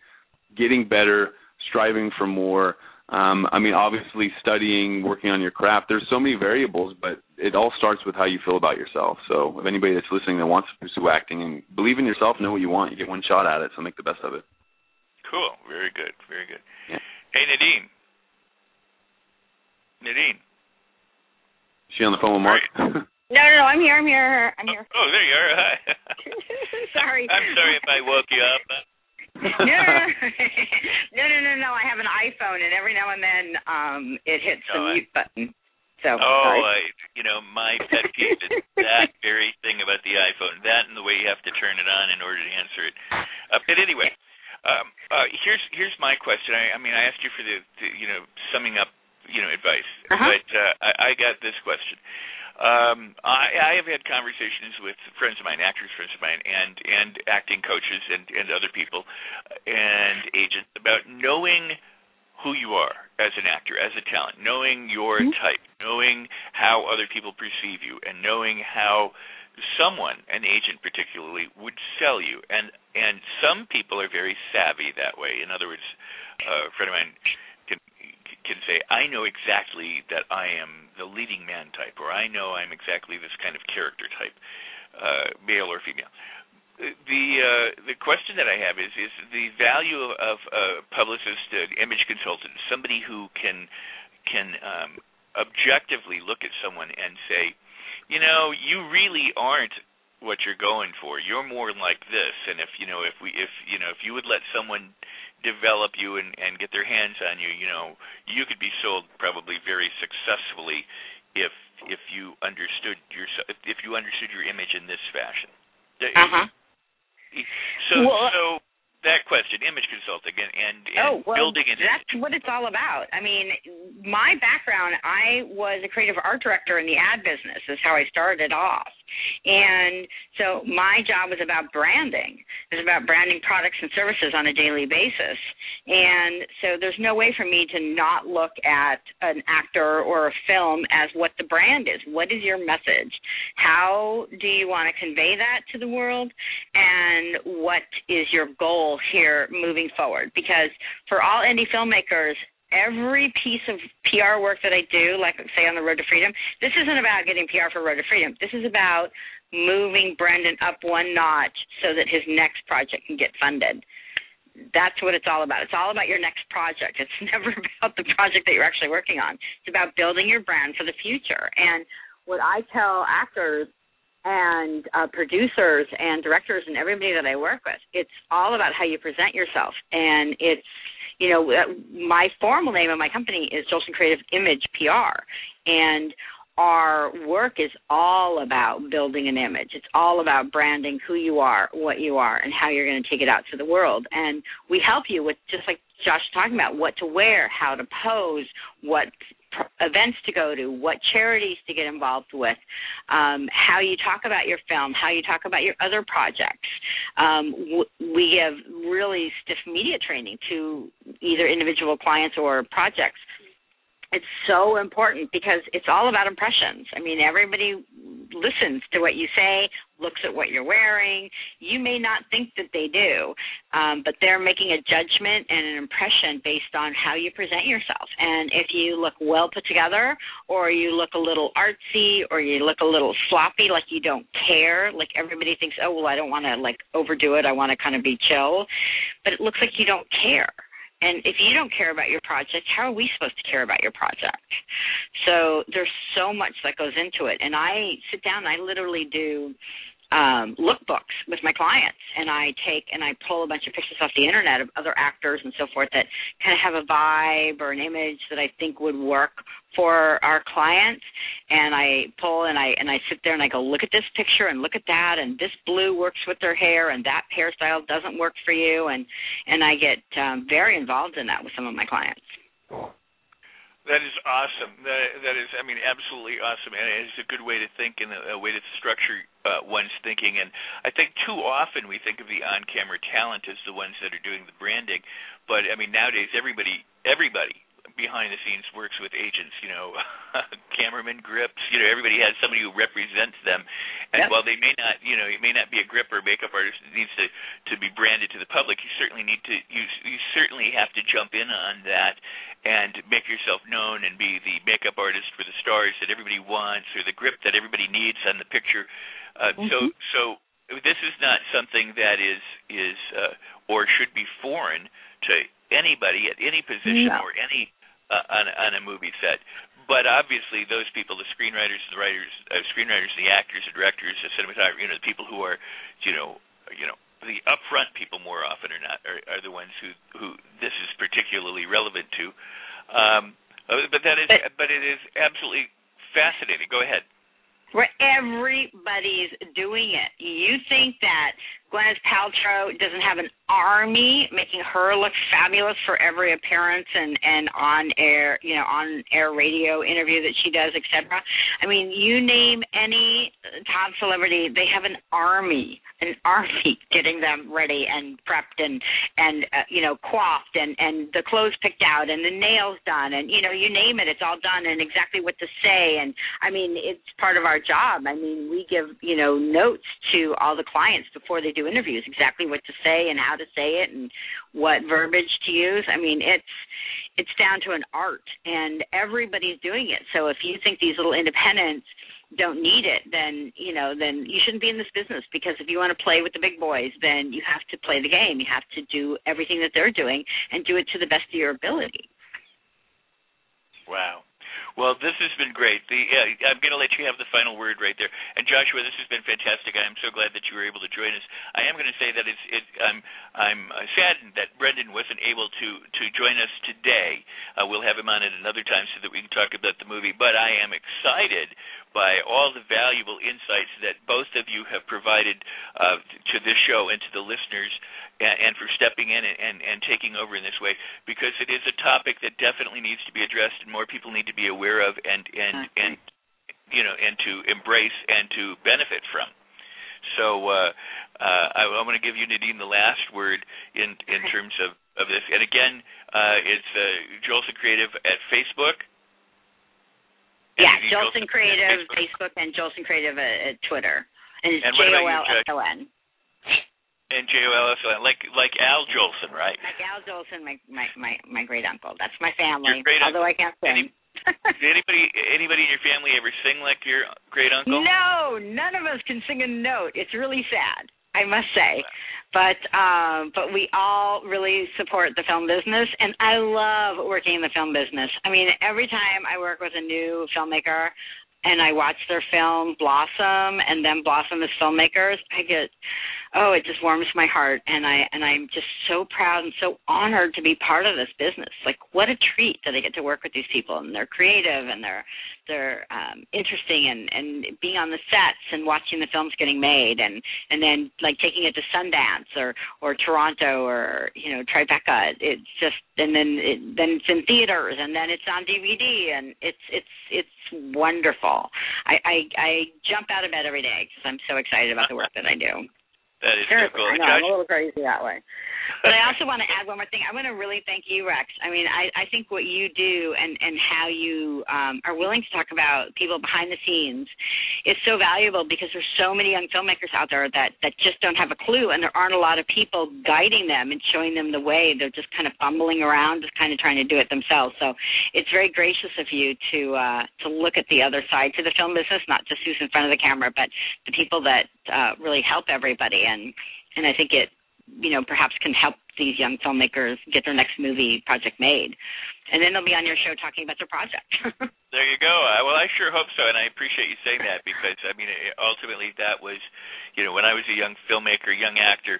S3: getting better, striving for more. Um, I mean, obviously studying, working on your craft. There's so many variables, but it all starts with how you feel about yourself. So, if anybody that's listening that wants to pursue acting and believe in yourself, know what you want. You get one shot at it, so make the best of it.
S1: Cool. Very good. Very good.
S3: Yeah.
S1: Hey, Nadine. Nadine.
S3: Is she on the phone with Mark?
S2: No, no, no, I'm here. I'm here. I'm here.
S1: Oh, there you are. Hi.
S2: sorry.
S1: I'm sorry if I woke you up.
S2: no, no, no, no, no. I have an iPhone, and every now and then um it hits the
S1: Oh, I-
S2: mute button. So
S1: Oh,
S2: sorry.
S1: I, you know, my pet peeve is that very thing about the iPhone. That and the way you have to turn it on in order to answer it. Uh, but anyway, um, uh, here's here's my question. I, I mean, I asked you for the, the you know summing up you know advice,
S2: Uh-huh.
S1: but uh, I, I got this question. Um, I, I have had conversations with friends of mine, actors friends of mine, and and acting coaches and and other people and agents about knowing who you are as an actor, as a talent, knowing your
S2: Mhm.
S1: type, knowing how other people perceive you, and knowing how someone, an agent particularly, would sell you. And and some people are very savvy that way. In other words, uh, a friend of mine can say, I know exactly that I am the leading man type, or I know I'm exactly this kind of character type, uh, male or female. The uh, the question that I have is is the value of a publicist, an image consultant, somebody who can can um, objectively look at someone and say, you know, you really aren't what you're going for. You're more like this, and if you know if we if you know if you would let someone develop you and and get their hands on you, you know, you could be sold probably very successfully if if you understood your if you understood your image in this fashion.
S2: Uh huh.
S1: So
S2: Well-
S1: so that question, image consulting and and, and
S2: Oh well,
S1: building an
S2: that's what it's all about. I mean, my background, I was a creative art director in the ad business. Is how I started off, and so my job was about branding. It was about branding products and services on a daily basis. And so there's no way for me to not look at an actor or a film as what the brand is. What is your message? How do you want to convey that to the world? And what is your goal here moving forward? Because for all indie filmmakers, every piece of PR work that I do, like say on the Road to Freedom, this isn't about getting PR for Road to Freedom. This is about moving Brendan up one notch so that his next project can get funded. That's what it's all about. It's all about your next project. It's never about the project that you're actually working on. It's about building your brand for the future. And what I tell actors and uh, producers and directors and everybody that I work with, it's all about how you present yourself. And it's you know, uh, my formal name of my company is Jolson Creative Image PR, and our work is all about building an image. It's all about branding who you are, what you are, and how you're going to take it out to the world. And we help you with just like Josh talking about, what to wear, how to pose, what events to go to, what charities to get involved with, um, how you talk about your film, how you talk about your other projects. Um, we give really stiff media training to either individual clients or projects it's so important because it's all about impressions. I mean, everybody listens to what you say, looks at what you're wearing. You may not think that they do, um, but they're making a judgment and an impression based on how you present yourself. And if you look well put together, or you look a little artsy, or you look a little sloppy, like you don't care, like everybody thinks, oh well, I don't want to like overdo it. I want to kind of be chill, but it looks like you don't care and if you don't care about your project, how are we supposed to care about your project? So there's so much that goes into it. And I sit down, I literally do um, lookbooks with my clients, and I take and I pull a bunch of pictures off the internet of other actors and so forth that kind of have a vibe or an image that I think would work for our clients. And I pull and I and I sit there and I go, look at this picture and look at that, and this blue works with their hair, and that hairstyle doesn't work for you, and and I get um, very involved in that with some of my clients.
S1: That is awesome. That, that is, I mean, absolutely awesome, and it's a good way to think and a, way to structure uh, one's thinking. And I think too often we think of the on-camera talent as the ones that are doing the branding, but I mean, nowadays everybody, everybody behind the scenes works with agents, you know, cameraman grips, you know, everybody has somebody who represents them. And yep. while they may not, you know, you may not be a grip or makeup artist that needs to to be branded to the public, you certainly need to you you certainly have to jump in on that and make yourself known and be the makeup artist for the stars that everybody wants or the grip that everybody needs on the picture. Uh, mm-hmm. So so this is not something that is is uh, or should be foreign to anybody at any position no. or any uh, on on a movie set. But obviously, those people, the screenwriters, the writers, uh, screenwriters, the actors, the directors, the cinematographers, you know, the people who are, you know, you know, the upfront people more often or not are, are the ones who who this is particularly relevant to. Um, uh, but that is, but, but it is absolutely fascinating. Go ahead.
S2: Where everybody's doing it. You think that Gwyneth Paltrow doesn't have an army making her look fabulous for every appearance and and on air you know on air radio interview that she does etc i mean you name any top celebrity they have an army an army getting them ready and prepped and and uh, you know coiffed and and the clothes picked out and the nails done and you know you name it it's all done and exactly what to say. And i mean it's part of our job. I mean we give you know notes to all the clients before they do interviews exactly what to say and how to say it and what verbiage to use. I mean, it's it's down to an art and everybody's doing it. So if you think these little independents don't need it, then you know, then you shouldn't be in this business because if you want to play with the big boys, then you have to play the game. You have to do everything that they're doing and do it to the best of your ability.
S1: Wow. Well, this has been great. The, uh, I'm going to let you have the final word right there. And Joshua, this has been fantastic. I am so glad that you were able to join us. I am going to say that it's, it, I'm I'm saddened that Brendan wasn't able to to join us today. Uh, we'll have him on at another time so that we can talk about the movie. But I am excited by all the valuable insights that both of you have provided uh, to this show and to the listeners, and, and for stepping in and, and, and taking over in this way, because it is a topic that definitely needs to be addressed, and more people need to be aware of, and and and you know, and to embrace and to benefit from. So uh, uh, I, I want to give you Nadine the last word in in terms of of this. And again, uh, it's uh, Jolson Creative at Facebook.
S2: Yeah, Jolson Creative Facebook. Facebook. and Jolson Creative at, at Twitter, and it's J O L S O N.
S1: And J O L S O N, like like Al Jolson, right?
S2: Like Al Jolson, my my my, my great uncle. That's my family.
S1: Your great
S2: although I can't sing.
S1: Any, did anybody anybody in your family ever sing like your great uncle?
S2: No, none of us can sing a note. It's really sad, I must say. But um but we all really support the film business and I love working in the film business. I mean, every time I work with a new filmmaker, and I watch their film blossom and then blossom as filmmakers, I get oh, it just warms my heart and I and I'm just so proud and so honored to be part of this business. Like what a treat that I get to work with these people and they're creative and they're they're um interesting and and being on the sets and watching the films getting made and and then like taking it to Sundance or or Toronto or you know Tribeca. It's just and then it, then it's in theaters and then it's on DVD and it's it's it's wonderful. I I, I jump out of bed every day because I'm so excited about the work that I do.
S1: That is
S2: Seriously,
S1: cool.
S2: I know, I'm a little crazy that way. But I also want to add one more thing. I want to really thank you, Rex. I mean, I, I think what you do and, and how you um, are willing to talk about people behind the scenes is so valuable because there's so many young filmmakers out there that, that just don't have a clue, and there aren't a lot of people guiding them and showing them the way. They're just kind of fumbling around, just kind of trying to do it themselves. So it's very gracious of you to uh, to look at the other side to the film business, not just who's in front of the camera, but the people that uh, really help everybody. And and I think it you know perhaps can help these young filmmakers get their next movie project made. And then they'll be on your show talking about their project.
S1: There you go. Uh, well i sure hope so and i appreciate you saying that because i mean ultimately that was you know when i was a young filmmaker young actor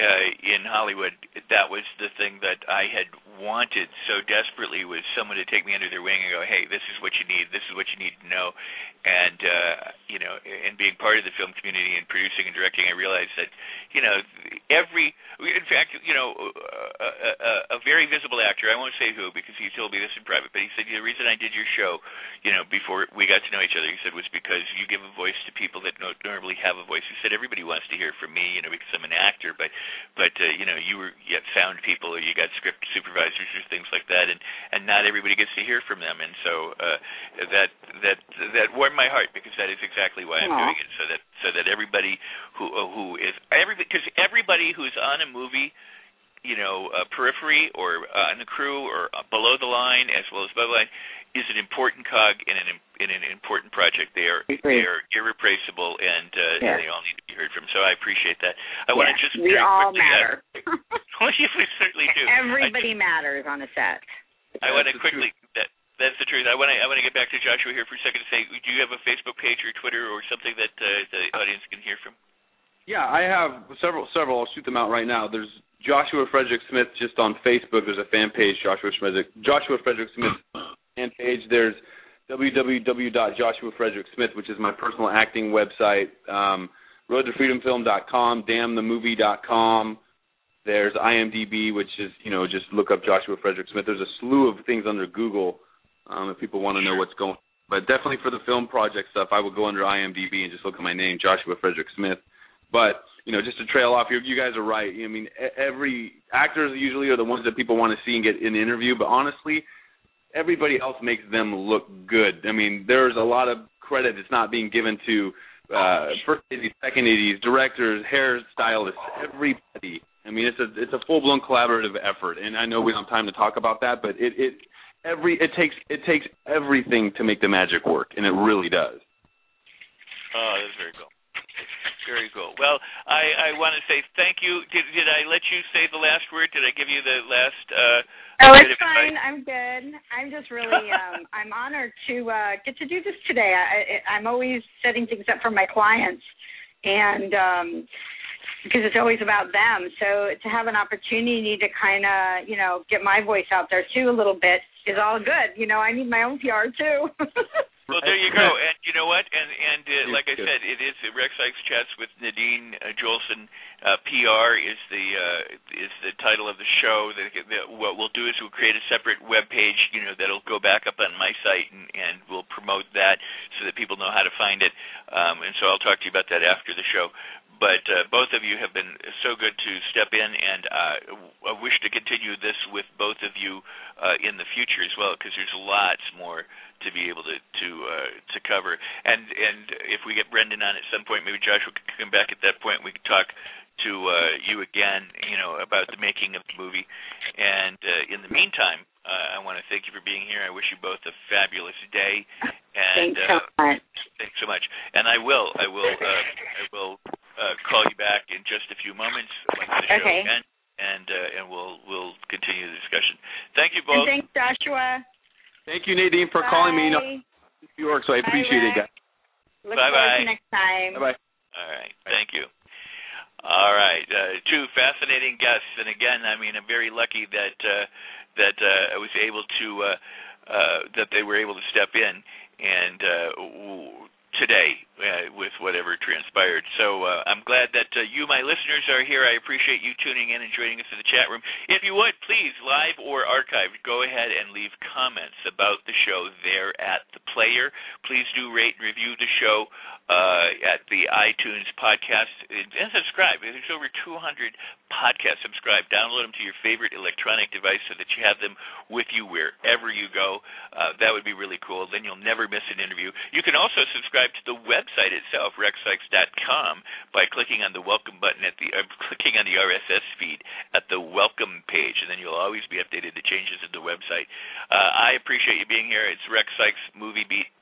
S1: uh in hollywood that was the thing that i had wanted so desperately was someone to take me under their wing and go hey this is what you need. This is what you need to know. And uh you know and being part of the film community and producing and directing i realized that you know every in fact you know a, a, a very visible actor i won't say who because he told me this in private but he said the reason i did your show you know before we got to know each other he said was because you give a voice to people that don't normally have a voice. He said everybody wants to hear from me you know because i'm an actor but but uh, you know you were you had sound people or you got script supervisors or things like that and and not everybody gets to hear from them and so uh that that that warmed my heart because that is exactly why I'm
S2: Aww.
S1: doing it so that so that everybody who uh, who is every because everybody who's on a movie you know, uh, periphery or uh, on the crew or uh, below the line as well as above the line is an important cog in an in an important project. They are they are irreplaceable and uh,
S2: yeah.
S1: they all need to be heard from. So I appreciate that. I want to just
S2: we
S1: very
S2: all
S1: quickly
S2: matter.
S1: Add, well, yes, we certainly do.
S2: Everybody I, matters on a set.
S1: I want to quickly that that's the truth. I want to I want to get back to Joshua here for a second to say, do you have a Facebook page or Twitter or something that uh, the audience can hear from?
S3: Yeah, I have several. Several. I'll shoot them out right now. There's Joshua Fredric Smith just on Facebook. There's a fan page, Joshua Fredric Joshua Fredric Smith fan page. There's www.joshuafredericksmith, which is my personal acting website. Um, RoadToFreedomFilm.com, DamnTheMovie.com. There's IMDb, which is you know just look up Joshua Fredric Smith. There's a slew of things under Google um, if people want to know what's going. on. But definitely for the film project stuff, I would go under IMDb and just look at my name, Joshua Fredric Smith. But you know, just to trail off, you, you guys are right. I mean, every actors usually are the ones that people want to see and get the interview. But honestly, everybody else makes them look good. I mean, there's a lot of credit that's not being given to uh, first ladies, second ladies, directors, hairstylists, everybody. I mean, it's a it's a full blown collaborative effort, and I know we don't have time to talk about that, but it it every it takes it takes everything to make the magic work, and it really does.
S1: Oh, that's very cool. Very cool. Well, I, I want to say thank you. Did, did I let you say the last word? Did I give you the last? Uh,
S2: oh, it's fine. Advice? I'm good. I'm just really, um, I'm honored to uh, get to do this today. I, I'm always setting things up for my clients, and um, because it's always about them. So to have an opportunity to kind of, you know, get my voice out there too a little bit is all good. You know, I need my own PR too.
S1: well, there you go. And you know what? And and uh, like I said, it is Rex Sikes chats with Nadine uh, Jolson. Uh, PR is the uh, is the title of the show. That, that what we'll do is we'll create a separate web page, you know, that'll go back up on my site, and and we'll promote that so that people know how to find it. Um, and so I'll talk to you about that after the show but uh, both of you have been so good to step in, and uh, I wish to continue this with both of you uh, in the future as well, because there's lots more to be able to to uh, to cover. And and if we get Brendan on at some point, maybe Joshua could come back at that point. We could talk to uh, you again, you know, about the making of the movie. And uh, in the meantime, uh, I want to thank you for being here. I wish you both a fabulous day.
S2: And, thanks so uh, much.
S1: Thanks so much. And I will, I will, uh, I will uh, call you back in just a few moments once the show
S2: okay.
S1: ends, and uh, and we'll we'll continue the discussion. Thank you both.
S2: And thanks, Joshua.
S3: Thank you, Nadine, for
S2: Bye.
S3: calling me. You know, New York, so I appreciate
S2: Rex.
S3: it, guys.
S2: Look
S1: Bye-bye.
S2: forward to next time.
S3: Bye bye.
S1: All right. Thank you. All right. Uh, two fascinating guests, and again, I mean, I'm very lucky that uh, that uh, I was able to uh, uh, that they were able to step in and uh, today uh, with whatever transpired. So uh, I'm glad that uh, you, my listeners, are here. I appreciate you tuning in and joining us in the chat room. If you would, please, live or archived, go ahead and leave comments about the show there at the player. Please do rate and review the show uh, at the iTunes podcast and subscribe. There's over 200 podcasts. Subscribe. Download them to your favorite electronic device so that you have them with you wherever you go. Uh, that would be really cool. Then you'll never miss an interview. You can also subscribe to the website itself, rexsikes.com, by clicking on the welcome button at the uh, clicking on the RSS feed at the welcome page, and then you'll always be updated to changes of the website. Uh, I appreciate you being here. It's Rex Sikes Movie Beat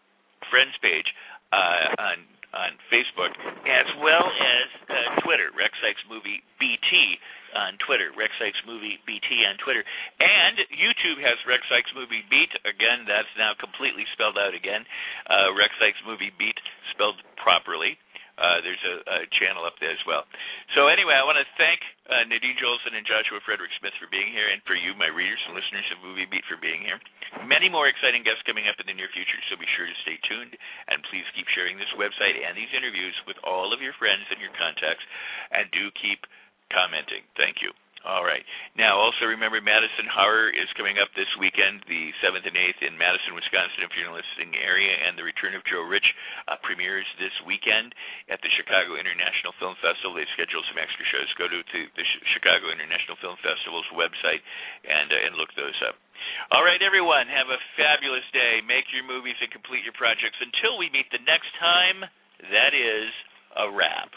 S1: Friends page uh, on on Facebook, as well as uh, Twitter, Rex Sikes Movie BT on Twitter, Rex Sikes Movie BT on Twitter, and YouTube has Rex Sikes Movie Beat. Again, that's now completely spelled out again. Uh, Rex Sikes Movie Beat spelled properly. Uh, there's a, a channel up there as well. So anyway, I want to thank uh, Nadine Jolson and Joshua Fredric Smith for being here, and for you, my readers and listeners of Movie Beat, for being here. Many more exciting guests coming up in the near future, so be sure to stay tuned, and please keep sharing this website and these interviews with all of your friends and your contacts, and do keep commenting. Thank you. All right. Now, also remember, Madison Horror is coming up this weekend, the 7th and 8th in Madison, Wisconsin, if you're in the listening area, and The Return of Joe Rich uh, premieres this weekend at the Chicago International Film Festival. They've scheduled some extra shows. Go to, to the Chicago International Film Festival's website and uh, and look those up. All right, everyone, have a fabulous day. Make your movies and complete your projects. Until we meet the next time, that is a wrap.